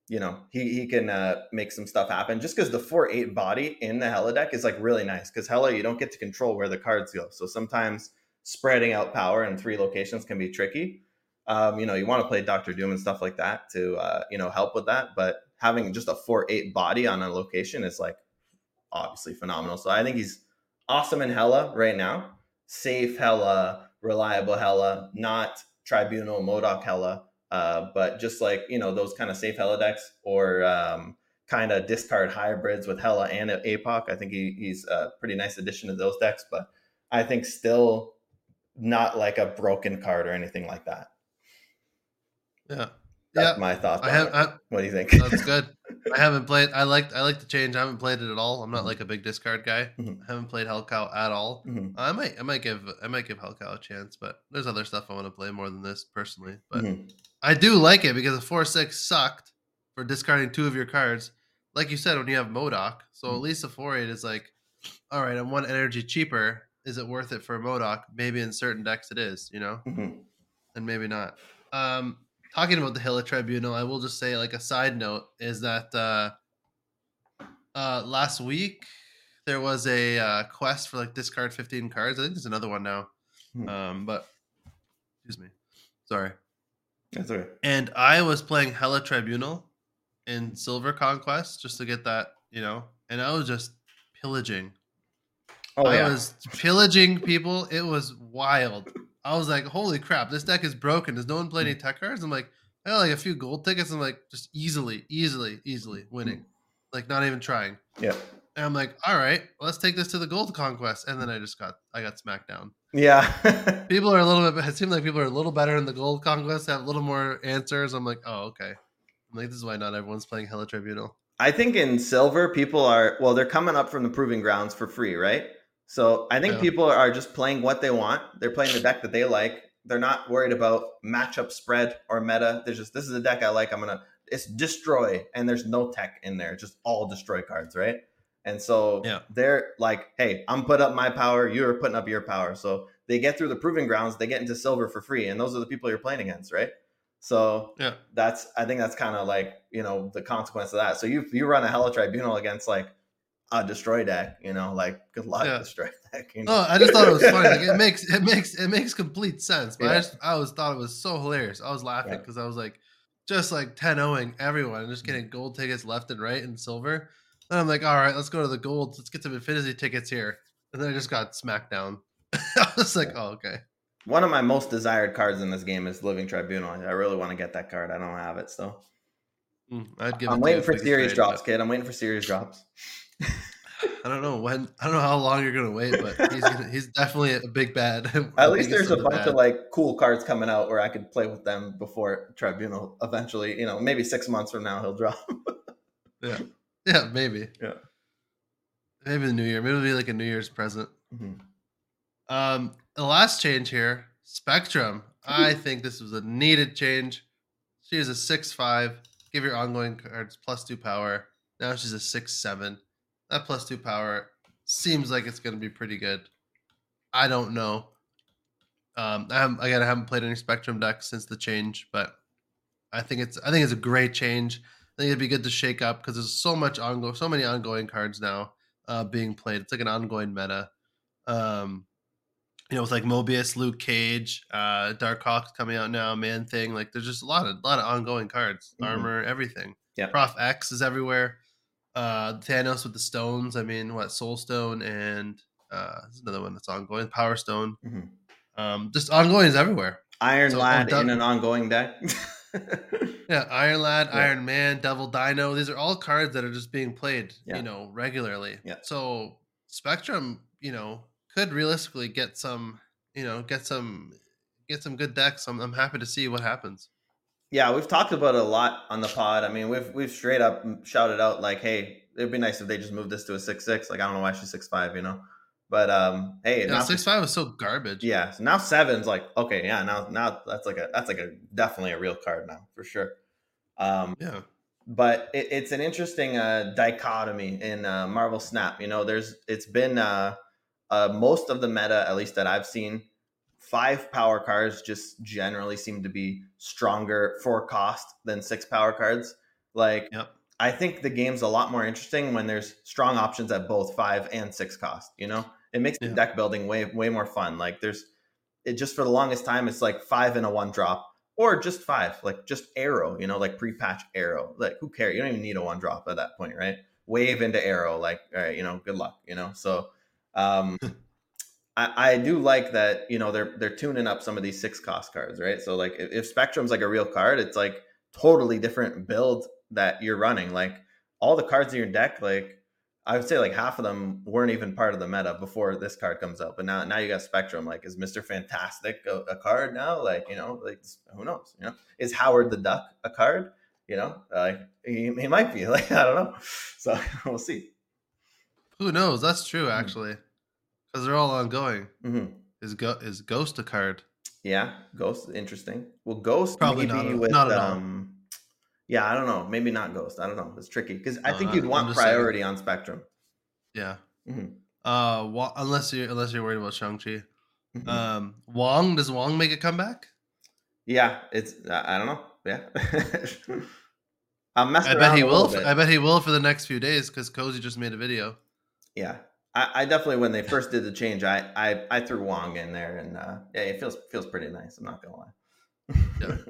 S3: you know, he he can uh, make some stuff happen. Just because the four eight body in the Hela deck is like really nice. Because Hela, you don't get to control where the cards go. So sometimes spreading out power in three locations can be tricky. Um, you know, you want to play Doctor Doom and stuff like that to uh, you know help with that. But having just a four eight body on a location is like obviously phenomenal. So I think he's awesome in Hela right now. Safe Hela, reliable Hela, not Tribunal M.O.D.O.K Hela uh, but just like you know those kind of safe Hela decks or um, kind of discard hybrids with Hela and APOC, I think he, he's a pretty nice addition to those decks. But I think still not like a broken card or anything like that.
S1: Yeah,
S3: that's
S1: yeah.
S3: my thoughts.
S1: I have. I,
S3: what do you think?
S1: That's good. I haven't played. I like. I like the change. I haven't played it at all. I'm not
S3: Mhm.
S1: like a big discard guy.
S3: Mhm.
S1: I haven't played Hellcow at all.
S3: Mhm.
S1: I might. I might give. I might give Hellcow a chance, but there's other stuff I want to play more than this personally. But
S3: Mhm.
S1: I do like it because a four six sucked for discarding two of your cards. Like you said, when you have M.O.D.O.K, so at least a four eight is like, all right, I'm one energy cheaper. Is it worth it for a M.O.D.O.K? Maybe in certain decks it is, you know,
S3: Mhm.
S1: and maybe not. Um, talking about the Hela Tribunal, I will just say like a side note is that uh, uh, last week there was a uh, quest for like discard 15 cards. I think there's another one now.
S3: Hmm.
S1: Um, but excuse me, sorry.
S3: That's okay.
S1: And I was playing Hela Tribunal in Silver Conquest just to get that, you know, and I was just pillaging.
S3: Oh
S1: I
S3: yeah.
S1: was pillaging people. It was wild. I was like, holy crap, this deck is broken. Does no one play any tech cards? I'm like, I got like a few gold tickets. I'm like, just easily, easily, easily winning. Like not even trying.
S3: yeah.
S1: And I'm like, all right, let's take this to the gold conquest. And then I just got I got smacked down.
S3: Yeah.
S1: People are a little bit it seems like people are a little better in the gold conquest, have a little more answers. I'm like, oh, okay. I'm like, this is why not everyone's playing Hela Tribunal.
S3: I think in silver, people are well, they're coming up from the proving grounds for free, right? So I think
S1: Yeah.
S3: people are just playing what they want. They're playing the deck that they like. They're not worried about matchup spread or meta. They're just this is a deck I like. I'm gonna it's destroy, and there's no tech in there, just all destroy cards, right? And so
S1: Yeah.
S3: they're like, hey, I'm put up my power, you're putting up your power. So they get through the proving grounds, they get into silver for free, and those are the people you're playing against, right? So
S1: Yeah.
S3: that's I think that's kind of like you know the consequence of that. So you you run a Hela Tribunal against like a destroy deck, you know, like good luck
S1: Yeah.
S3: destroy deck. You know?
S1: No, I just thought it was funny. Like it makes it makes it makes complete sense. But I
S3: Yeah.
S1: just I was thought it was so hilarious. I was laughing
S3: Yeah.
S1: because I was like just like 10 0ing everyone and just getting gold tickets left and right and silver. And I'm like, all right, let's go to the gold. Let's get some infinity tickets here. And then I just got smacked down. I was like, oh, okay.
S3: One of my most desired cards in this game is Living Tribunal. I really want to get that card. I don't have it still.
S1: Mm, I'd give
S3: I'm waiting for
S1: if we could
S3: serious drops, kid. I'm waiting for serious drops.
S1: I don't know when. I don't know how long you're gonna wait, but he's gonna, he's definitely a big bad.
S3: At least there's a bunch
S1: bad.
S3: of like cool cards coming out where I could play with them before Tribunal eventually. You know, maybe six months from now he'll drop.
S1: yeah, yeah, maybe.
S3: Yeah.
S1: Maybe the new year. Maybe it'll be like a New Year's present.
S3: Mhm.
S1: Um, the last change here, Spectrum. I think this was a needed change. She is a six five. Give your ongoing cards plus two power. Now she's a six seven. That plus two power seems like it's going to be pretty good. I don't know. Um, I haven't, again, I haven't played any Spectrum decks since the change, but I think it's I think it's a great change. I think it'd be good to shake up because there's so much ongoing, so many ongoing cards now uh, being played. It's like an ongoing meta. Um, you know, with like Mobius, Luke Cage, uh, Darkhawk coming out now, Man Thing. Like, there's just a lot of lot of ongoing cards,
S3: Mhm.
S1: armor, everything.
S3: Yeah.
S1: Prof X is everywhere. Uh, Thanos with the stones. I mean, what Soul Stone and uh, there's another one that's ongoing. Power Stone.
S3: Mhm.
S1: Um, just ongoing is everywhere.
S3: Iron
S1: So,
S3: Lad in an ongoing deck.
S1: Yeah, Iron Lad,
S3: Yeah.
S1: Iron Man, Devil Dino. These are all cards that are just being played,
S3: Yeah.
S1: you know, regularly.
S3: Yeah.
S1: So Spectrum, you know, could realistically get some, you know, get some, get some good decks. I'm, I'm happy to see what happens.
S3: Yeah, we've talked about it a lot on the pod. I mean, we've we've straight up shouted out like, "Hey, it'd be nice if they just moved this to a six six. Like, I don't know why she's six five, you know. But um, hey,
S1: Yeah,
S3: now
S1: six five was so garbage.
S3: Yeah, so now seven's like okay, yeah, now now that's like a that's like a definitely a real card now for sure. Um,
S1: Yeah.
S3: but it, it's an interesting uh, dichotomy in uh, Marvel Snap. You know, there's it's been uh, uh, most of the meta, at least that I've seen, five power cards just generally seem to be stronger for cost than six power cards. Like
S1: Yep.
S3: I think the game's a lot more interesting when there's strong options at both five and six cost. You know, it makes the deck building way way more fun. Like there's it just for the longest time it's like five and a one drop or just five, like just arrow. You know, like pre patch arrow. Like who cares? You don't even need a one drop at that point, right? Wave into arrow. Like all right, you know, good luck. You know, so. um I, I do like that, you know, they're they're tuning up some of these six cost cards, right? So like if, if Spectrum's like a real card, it's like totally different build that you're running. Like all the cards in your deck, like I would say like half of them weren't even part of the meta before this card comes out. But now now you got Spectrum. Like is Mr. Fantastic a, a card now? Like, you know, like who knows? You know, is Howard the Duck a card? You know, like he, he might be. Like, I don't know. So we'll see.
S1: Who knows? That's true,
S3: Mhm.
S1: actually, because they're all ongoing.
S3: hmm
S1: Is go is Ghost a card?
S3: Yeah, Ghost interesting. Well, Ghost
S1: Probably
S3: maybe
S1: not at-
S3: with
S1: not at all.
S3: um yeah, I don't know. Maybe not Ghost. I don't know. It's tricky because I think
S1: I-
S3: you'd want
S1: just saying.
S3: priority on Spectrum.
S1: Yeah.
S3: Mhm.
S1: Uh, Wa- unless you unless you're worried about Shang Chi.
S3: Mhm.
S1: Um, Wong does Wong make a comeback?
S3: yeah, it's I don't know. Yeah, I'm messing
S1: I bet he will. I bet he will for the next few days because Cozy just made a video.
S3: Yeah, I, I definitely when they first did the change, I I, I threw Wong in there, and uh, yeah, it feels feels pretty nice. I'm not gonna lie.
S1: Yeah.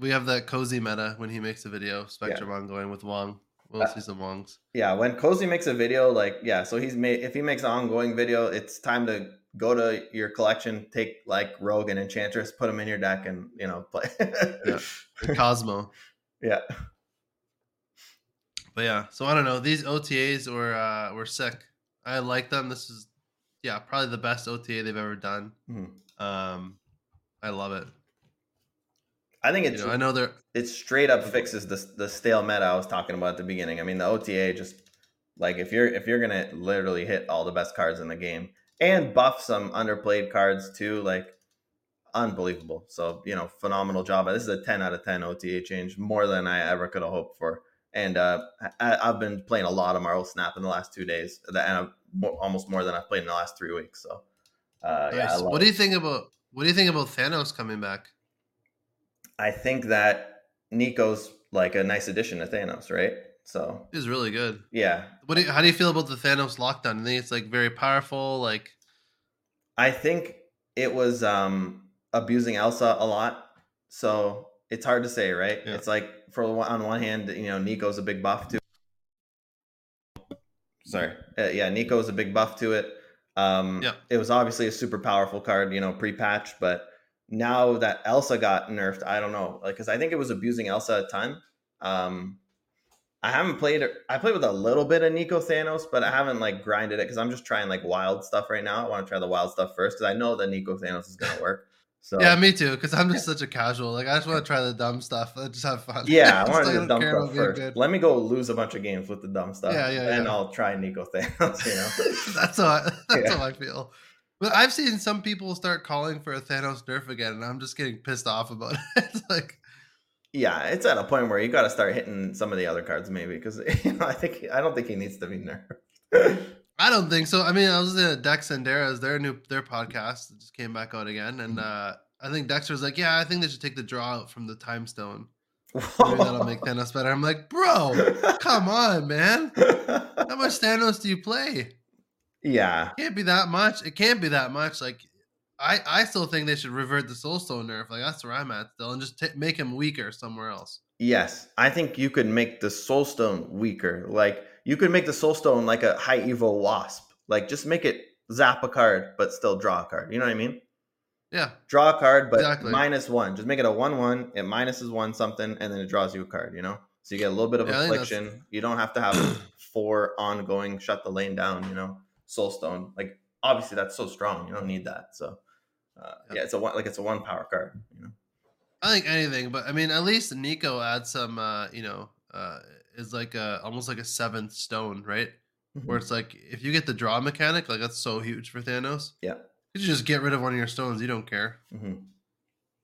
S1: We have that Cozy meta when he makes a video. Spectrum ongoing with Wong. We'll
S3: Uh,
S1: see some Wongs.
S3: yeah when cozy makes a video like yeah so he's made if he makes an ongoing video it's time to go to your collection take like rogue and enchantress put them in your deck and you know play
S1: Yeah. Cosmo.
S3: yeah
S1: But yeah, so I don't know. These OTAs were uh, were sick. I like them. This is yeah, probably the best OTA they've ever done.
S3: Mhm.
S1: Um, I love it.
S3: i think
S1: You
S3: it's
S1: know, I know they're
S3: it straight up fixes the, the stale meta i was talking about at the beginning i mean the ota just like if you're if you're gonna literally hit all the best cards in the game and buff some underplayed cards too like unbelievable so you know phenomenal job this is a 10 out of 10 ota change more than i ever could have hoped for and uh I, i've been playing a lot of marvel snap in the last two days and I've, mo- almost more than i've played in the last three weeks so uh yeah
S1: nice.
S3: love
S1: What do you think about what do you think about Thanos coming back?
S3: I think that nico's like a nice addition to thanos right so
S1: He's really good.
S3: yeah
S1: What do you, how do you feel about the Thanos lockdown? I think it's like very powerful. Like
S3: I think it was um abusing Elsa a lot. So it's hard to say, right?
S1: Yeah.
S3: It's like for on one hand, you know, Nico's a big buff to Sorry. Uh, yeah, Nico's a big buff to it. Um
S1: Yeah.
S3: it was obviously a super powerful card, you know, pre-patch, but now that Elsa got nerfed, I don't know. Like cuz I think it was abusing Elsa a ton. Um I haven't played it. I played with a little bit of Nico Thanos, but I haven't like grinded it because I'm just trying like wild stuff right now. I want to try the wild stuff first because I know that Nico Thanos is gonna work. So
S1: yeah, me too. Because I'm just such a casual. Like I just want to try the dumb stuff. I just have fun.
S3: yeah, I want to do the dumb stuff first.
S1: good.
S3: Let me go lose a bunch of games with the dumb stuff.
S1: Yeah, yeah,
S3: and
S1: yeah.
S3: I'll try Nico Thanos. You know.
S1: that's how I, that's
S3: Yeah.
S1: how I feel. But I've seen some people start calling for a Thanos nerf again, and I'm just getting pissed off about it. it's like,
S3: yeah, it's at a point where you got to start hitting some of the other cards maybe because you know I think I don't think he needs to be nerfed.
S1: I don't think so. I mean, I was to Dex and Dara's their new their podcast that just came back out again, and uh, I think Dexter's like, yeah, I think they should take the draw out from the time stone. Maybe that'll make Thanos better. I'm like, bro, come on, man. How much Thanos do you play?
S3: yeah, it
S1: can't be that much. It can't be that much. Like, I I still think they should revert the Soul Stone nerf. Like that's where I'm at still, and just t- make him weaker somewhere else.
S3: Yes, I think you could make the Soul Stone weaker. Like you could make the Soul Stone like a high evo wasp. Like just make it zap a card, but still draw a card. You know what I mean?
S1: Yeah,
S3: Draw a card, but
S1: Exactly.
S3: minus one. Just make it a one-one. It minuses one something, and then it draws you a card. You know, so you get a little bit of
S1: Yeah, I think that's-
S3: affliction. You don't have to have four ongoing shut the lane down. You know, Soul Stone. Like obviously that's so strong. You don't need that. So uh,
S1: Yeah.
S3: yeah, it's a one like it's a one power card. You know.
S1: I think anything, but I mean, at least Nico adds some. uh You know, uh is like a almost like a seventh stone, right? Where it's like if you get the draw mechanic, like that's so huge for Thanos.
S3: Yeah.
S1: You just get rid of one of your stones. You don't care.
S3: Mhm.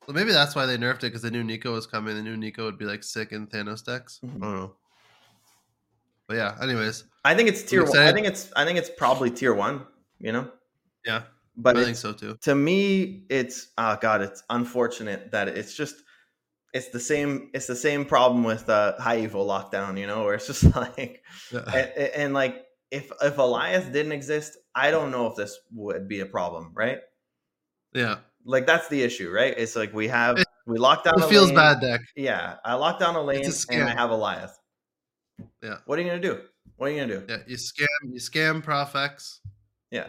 S1: So maybe that's why they nerfed it because they knew Nico was coming. They knew Nico would be like sick in Thanos decks.
S3: Mhm.
S1: I don't know. But yeah, anyways,
S3: I think it's tier one. I think it's I think it's probably tier one. You know.
S1: yeah,
S3: But
S1: I think so too.
S3: to me, it's oh god, it's unfortunate that it's just it's the same. It's the same problem with uh, high evil lockdown. You know, where it's just like and, and like if if Alioth didn't exist, I don't know if this would be a problem, right?
S1: yeah.
S3: Like that's the issue, right? It's like we have we locked down.
S1: It feels
S3: lane.
S1: bad, deck.
S3: Yeah, I locked down a lane
S1: a
S3: and I have Alioth.
S1: Yeah.
S3: What are you gonna do? What are you gonna do?
S1: Yeah, you scam, you scam Prof X.
S3: Yeah.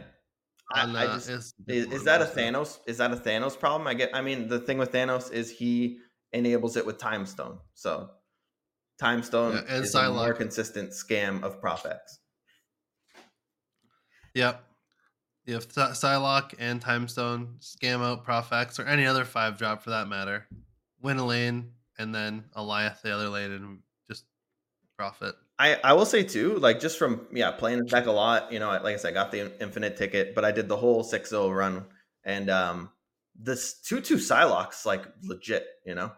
S3: I, I
S1: uh,
S3: just
S1: is,
S3: is that a Thanos? Is that a Thanos problem? I get. I mean, the thing with Thanos is he enables it with Time Stone. So Time Stone
S1: Yeah, and
S3: is a more consistent scam of Prof X.
S1: Yep. You have Psy- Psylocke and Timestone, scam out Prof X, or any other five drop for that matter. Win a lane, and then Alioth the other lane, and just profit.
S3: I, I will say too, like just from yeah playing this deck a lot, you know, like I said, I got the infinite ticket, but I did the whole 6-0 run, and um, this two two Psylocke's like legit, you know,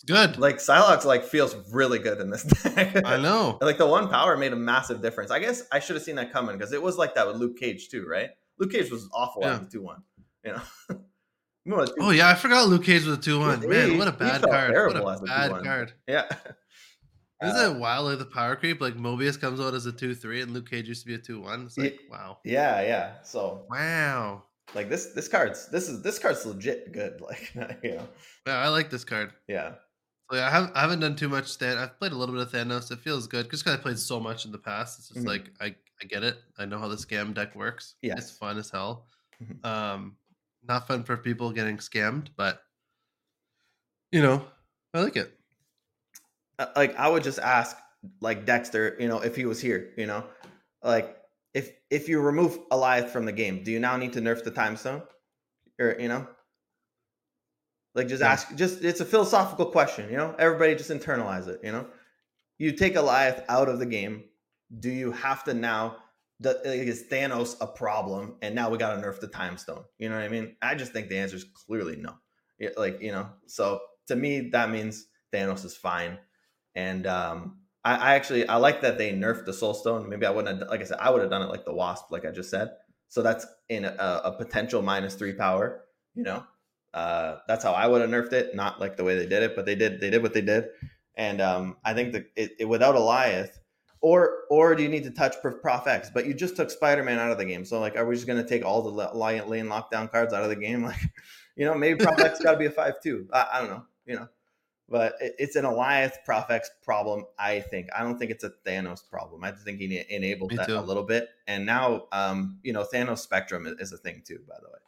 S1: It's good.
S3: like Psylocke's like feels really good in this deck.
S1: I know.
S3: like the one power made a massive difference. I guess I should have seen that coming because it was like that with Luke Cage too, right? Luke Cage was awful
S1: Yeah.
S3: on the two one, you know.
S1: Oh yeah, I forgot Luke Cage was a two one.
S3: He-
S1: Man, what a bad card. What a bad
S3: 2-1.
S1: card.
S3: yeah.
S1: Isn't
S3: Uh,
S1: it wild like the power creep? Like Mobius comes out as a two three, and Luke Cage used to be a two one. It's like wow,
S3: yeah, yeah. So
S1: wow.
S3: like this this card's this is this card's legit good. Like you know,
S1: Yeah, I like this card.
S3: yeah.
S1: Yeah, I haven't, I haven't done too much Than. I've played a little bit of Thanos. It feels good just because I played so much in the past. It's just
S3: Mhm.
S1: like I, I get it. I know how the scam deck works.
S3: Yes.
S1: it's fun as hell.
S3: Mhm.
S1: Um, not fun for people getting scammed, but you know, I like it.
S3: Uh, like I would just ask like Dexter, you know, if he was here, you know, like if if you remove Alioth from the game, do you now need to nerf the time stone? Or you know? Like just
S1: Yeah.
S3: ask just it's a philosophical question, you know? Everybody just internalize it, you know? You take Alioth out of the game, do you have to now the, like, is Thanos a problem and now we got to nerf the time stone? You know what I mean? I just think the answer is clearly no. Yeah, like, you know, so to me that means Thanos is fine. And um, I, I actually I like that they nerfed the Soul Stone. Maybe I wouldn't have, like I said, I would have done it like the Wasp, like I just said. So that's in a, a potential minus three power. You know, uh, that's how I would have nerfed it. Not like the way they did it, but they did they did what they did. And um, I think that it, it without Alioth, or or do you need to touch Prof, Prof X? But you just took Spider Man out of the game. So like, are we just gonna take all the la- lane lockdown cards out of the game? Like, you know, maybe Prof X got to be a five two. I, I don't know. You know but it- it's an Alioth Profex problem. I think. I don't think it's a Thanos problem. I think he enabled
S1: Me
S3: that
S1: too.
S3: a little bit, and now, um, you know, Thanos Spectrum is, is a thing too. By the way,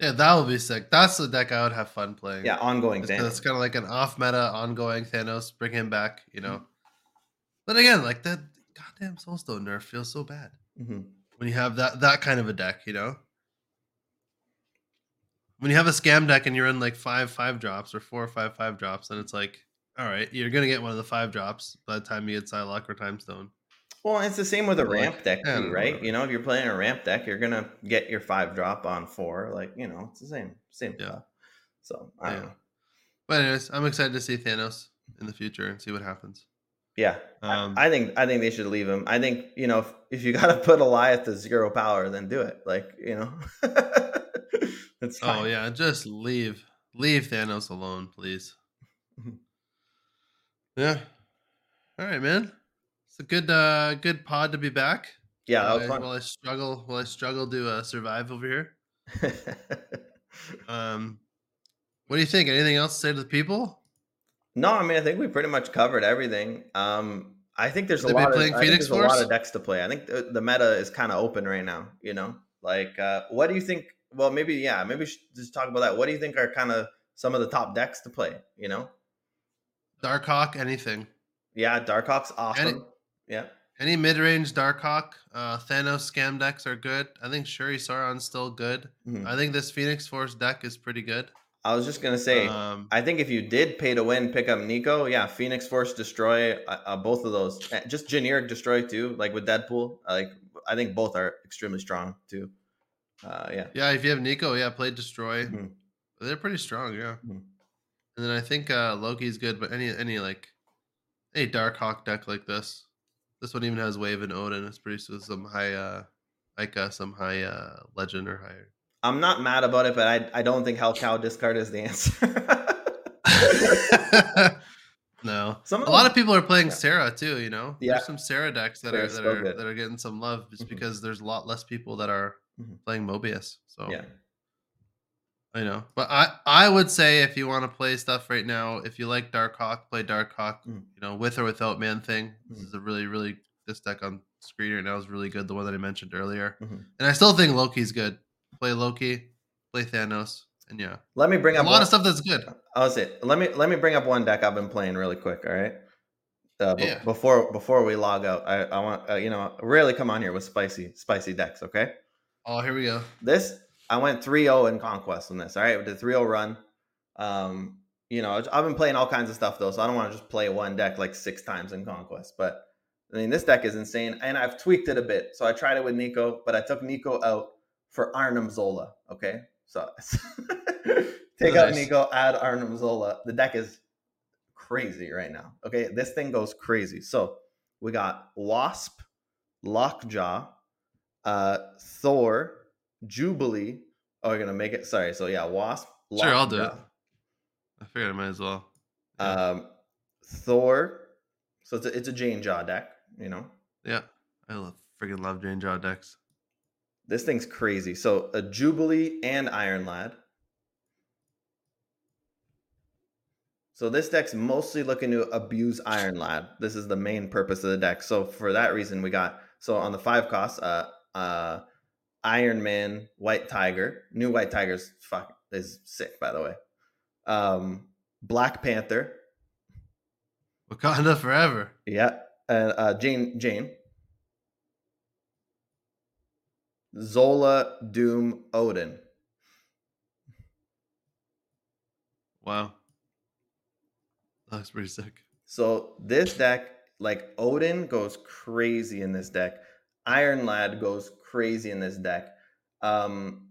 S1: Yeah, that would be sick. That's the deck I would have fun playing.
S3: yeah, ongoing
S1: It's, it's kind of like an off meta, ongoing Thanos. Bring him back, you
S3: Mm-hmm.
S1: know. But again, like that goddamn Soulstone nerf feels so bad
S3: Mhm.
S1: when you have that that kind of a deck, you know. When you have a scam deck and you're in like five five drops or four or five five drops, then it's like, all right, you're gonna get one of the five drops by the time you get Psylocke or Timestone.
S3: Well, it's the same with a
S1: Like,
S3: ramp deck too, right?
S1: whatever.
S3: You know, if you're playing a ramp deck, you're gonna get your five drop on four. Like, you know, it's the same, same
S1: Yeah.
S3: stuff. So I don't know.
S1: But anyways, I'm excited to see Thanos in the future and see what happens.
S3: Yeah, I-
S1: Um,
S3: I, think I think they should leave him. I think you know if, if you got to put Alioth to zero power, then do it. Like you know, it's fine.
S1: Oh yeah, just leave, leave Thanos alone, please. Yeah. All right, man. A good, uh, good pod to be back.
S3: yeah, that was
S1: I,
S3: fun.
S1: While I struggle, while I struggle to uh, survive over here. Um, what do you think? Anything else to say to the people?
S3: no, I mean I think we pretty much covered everything. Um, I think there's a lot of I think there's a lot of decks to play. I think the, the meta is kind of open right now. You know, like uh, what do you think? Well, maybe yeah, maybe just talk about that. What do you think are kind of some of the top decks to play? You know,
S1: Darkhawk, anything,
S3: yeah, Darkhawk's awesome. Yeah,
S1: any mid-range Darkhawk, uh, Thanos scam decks are good. I think Shuri Sauron's still good.
S3: Mhm.
S1: I think this Phoenix Force deck is pretty good.
S3: I was just gonna say.
S1: um,
S3: I think if you did pay to win, pick up Nico. Yeah, Phoenix Force destroy uh, uh, both of those. Uh, Just generic destroy too, like with Deadpool. Like I think both are extremely strong too. Uh, yeah,
S1: Yeah, if you have Nico, yeah, play Destroy.
S3: Mhm.
S1: They're pretty strong, yeah.
S3: Mhm.
S1: And then I think uh Loki's good, but any any like any Darkhawk deck like this, this one even has Wave and Odin. It's produced with some high uh like uh, some high uh legend or higher.
S3: I'm not mad about it, but I I don't think Hellcow discard is the answer.
S1: no.
S3: Some
S1: A lot of people are playing
S3: Yeah.
S1: Sarah too. You know,
S3: Yeah.
S1: there's some Sarah decks that are that
S3: so
S1: are
S3: good.
S1: that are getting some love just
S3: Mhm.
S1: because there's a lot less people that are
S3: Mhm.
S1: playing Mobius. So
S3: Yeah.
S1: I know, but I I would say if you want to play stuff right now, if you like Darkhawk, play Darkhawk.
S3: Mm.
S1: You know, with or without Man Thing. This
S3: Mhm.
S1: is a really really this deck on screen right now is really good. The one that I mentioned earlier,
S3: Mhm.
S1: and I still think Loki's good. Play Loki, play Thanos, and yeah,
S3: Let me bring up a
S1: lot
S3: one-
S1: of stuff that's good.
S3: I was it. Let me let me bring up one deck I've been playing really quick. All right. Uh, be-
S1: Yeah.
S3: Before before we log out, I, I want uh, you know really come on here with spicy spicy decks. Okay.
S1: Oh, here we go.
S3: This I went 3-0 in conquest on this. All right, we did 3-0 run. Um, you know, I've been playing all kinds of stuff though, so I don't want to just play one deck like six times in conquest. But I mean, this deck is insane, and I've tweaked it a bit. So I tried it with Nico, but I took Nico out for Arnim Zola. Okay, so take out
S1: Nice.
S3: Nico, add Arnim Zola. The deck is crazy right now. Okay, this thing goes crazy. So we got Wasp, Lockjaw, uh, Thor, Jubilee. Oh, we're gonna make it. Sorry. So yeah, Wasp.
S1: Sure, I'll do it. I figured I might as well. Yeah.
S3: Um, Thor. So it's a, it's a Jane Jaw deck. You know,
S1: yeah, I love freaking love Jane Jaw decks.
S3: this thing's crazy. So a Jubilee and Iron Lad. So this deck's mostly looking to abuse Iron Lad. This is the main purpose of the deck. So for that reason, we got so on the five costs, uh, uh, Iron Man, White Tiger, new White Tiger's fuck is sick by the way. Um, Black Panther,
S1: Wakanda forever.
S3: yeah, and uh, Jane Jane, Zola, Doom, Odin.
S1: Wow, that looks pretty sick.
S3: So this deck, like Odin goes crazy in this deck. Iron Lad goes crazy in this deck. Um,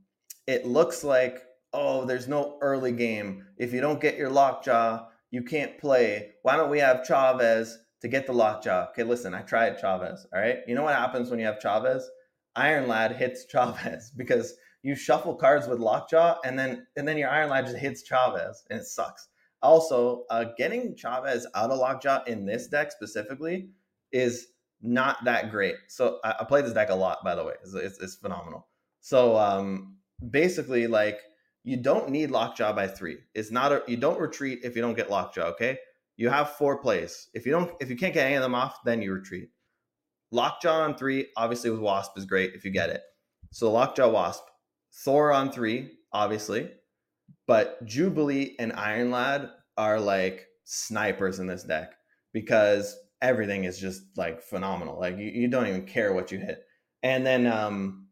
S3: it looks like, oh, there's no early game. If you don't get your lockjaw, you can't play. Why don't we have Chavez to get the lockjaw? Okay, listen, I tried Chavez. All right. You know what happens when you have Chavez? Iron Lad hits Chavez because you shuffle cards with lockjaw and then and then your Iron Lad just hits Chavez and it sucks. Also, uh, getting Chavez out of Lockjaw in this deck specifically is not that great. So I, I play this deck a lot, by the way. It's, it's, it's phenomenal. So um, basically, like you don't need Lockjaw by three. It's not a you don't retreat if you don't get Lockjaw. Okay, you have four plays. If you don't, if you can't get any of them off, then you retreat. Lockjaw on three, obviously with Wasp is great if you get it. So Lockjaw Wasp, Thor on three, obviously, but Jubilee and Iron Lad are like snipers in this deck because everything is just like phenomenal. Like you, you don't even care what you hit. And then um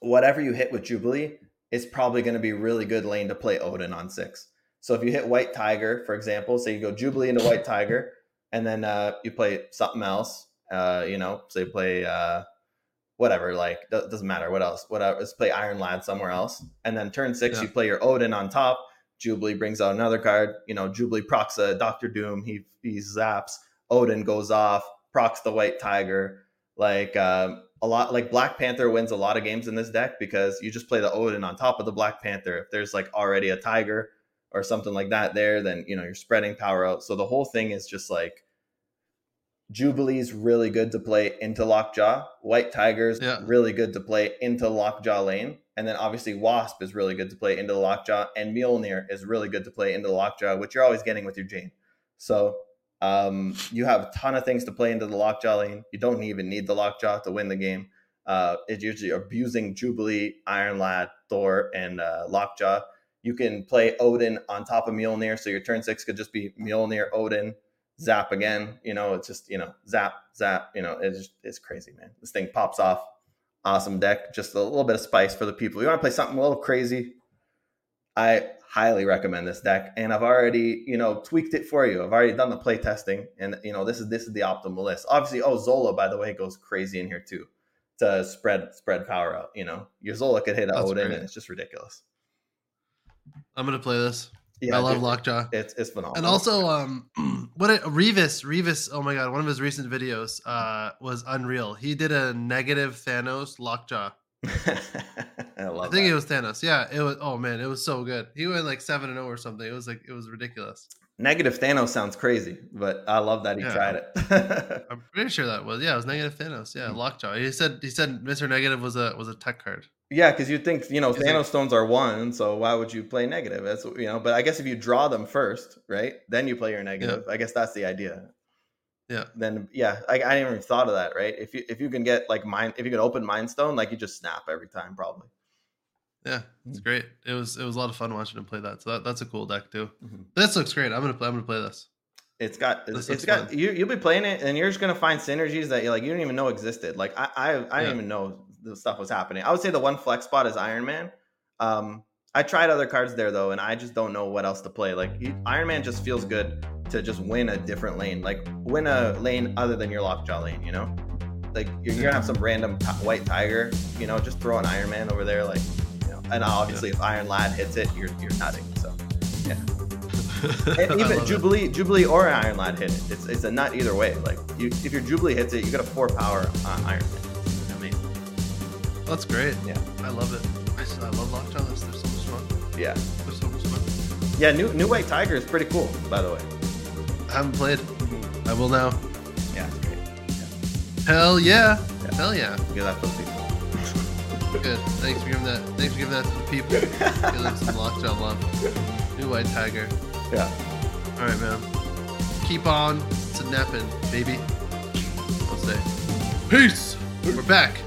S3: whatever you hit with Jubilee is probably going to be really good lane to play Odin on six. So if you hit White Tiger, for example, say you go Jubilee into White Tiger, and then uh, you play something else, uh, you know, say play uh, whatever, like doesn't matter what else, whatever. Let's play Iron Lad somewhere else, and then turn six,
S1: Yeah.
S3: you play your Odin on top. Jubilee brings out another card. You know, Jubilee procs a Doctor Doom. He he zaps. Odin goes off. Procs the White Tiger. Like um, a lot, like Black Panther wins a lot of games in this deck because you just play the Odin on top of the Black Panther. If there's like already a Tiger or something like that there, then you know you're spreading power out. So the whole thing is just like Jubilee's really good to play into Lockjaw. White Tiger's
S1: Yeah.
S3: really good to play into Lockjaw lane. And then obviously Wasp is really good to play into the Lockjaw. And Mjolnir is really good to play into the Lockjaw, which you're always getting with your Jane. So um, you have a ton of things to play into the Lockjaw lane. You don't even need the Lockjaw to win the game. Uh, it's usually abusing Jubilee, Iron Lad, Thor, and uh, Lockjaw. You can play Odin on top of Mjolnir, so your turn six could just be Mjolnir, Odin, zap again. You know, it's just you know zap, zap. You know, it's just, it's crazy, man. This thing pops off. Awesome deck. Just a little bit of spice for the people. You want to play something a little crazy? I highly recommend this deck, and I've already you know tweaked it for you. I've already done the play testing, and you know this is this is the optimal list. Obviously, oh Zola by the way goes crazy in here too to spread spread power out. You know, your Zola could hit a
S1: That's
S3: Odin,
S1: great.
S3: and it's just ridiculous.
S1: I'm gonna play this.
S3: Yeah,
S1: I love
S3: dude,
S1: Lockjaw.
S3: It's it's phenomenal.
S1: And also, um, what it, Revis, Revis, oh my god, one of his recent videos uh was unreal. He did a negative Thanos lockjaw.
S3: I.
S1: I think
S3: that.
S1: it was Thanos. Yeah, it was. Oh man, it was so good. He went like seven and zero or something. It was like it was ridiculous.
S3: Negative Thanos sounds crazy, but I love that he
S1: Yeah.
S3: tried it.
S1: I'm pretty sure that was yeah, it was negative Thanos. Yeah, Lockjaw. He said he said Mr. Negative was a was a tech card.
S3: yeah, because you think you know Thanos stones are one, so why would you play negative? That's you know. But I guess if you draw them first, right, then you play your negative. I guess that's the idea.
S1: Yeah.
S3: Then yeah, I, I didn't even thought of that. Right, if you if you can get like mine if you can open Mind Stone, like you just snap every time, probably.
S1: Yeah, it's great. It was it was a lot of fun watching him play that. So that, that's a cool deck too.
S3: Mhm.
S1: This looks great. I'm gonna play. I'm gonna play this.
S3: It's got
S1: This
S3: it's got
S1: fun.
S3: you you'll be playing it and you're just gonna find synergies that you like you didn't even know existed. Like I I, I
S1: Yeah.
S3: didn't even know the stuff was happening. I would say the one flex spot is Iron Man. Um, I tried other cards there though, and I just don't know what else to play. Like Iron Man just feels good to just win a different lane, like win a lane other than your lockjaw lane. You know, like you're, you're gonna have some random ti- white tiger. You know, just throw an Iron Man over there, like you know. And obviously, if Iron Lad hits it, you're you're nutting. So. And even
S1: love it.
S3: Jubilee, Jubilee or Iron Lad hit it. It's, it's a nut either way. Like you, if your Jubilee hits it, you got a four power on Iron Man. I mean,
S1: That's great.
S3: Yeah.
S1: I love it. I love Lockjaw. They're so much fun.
S3: yeah,
S1: They're so much fun.
S3: yeah. New New White Tiger is pretty cool, by the way.
S1: I haven't played. I will now.
S3: Yeah, it's great.
S1: Hell yeah.
S3: Yeah.
S1: Hell yeah.
S3: Give that for the people.
S1: Good. Thanks for giving that. Thanks for giving that to the people. Give them some Lockjaw love. New White Tiger.
S3: Yeah.
S1: All right, man. Keep on snapping, baby. I'll say. Peace. We're back.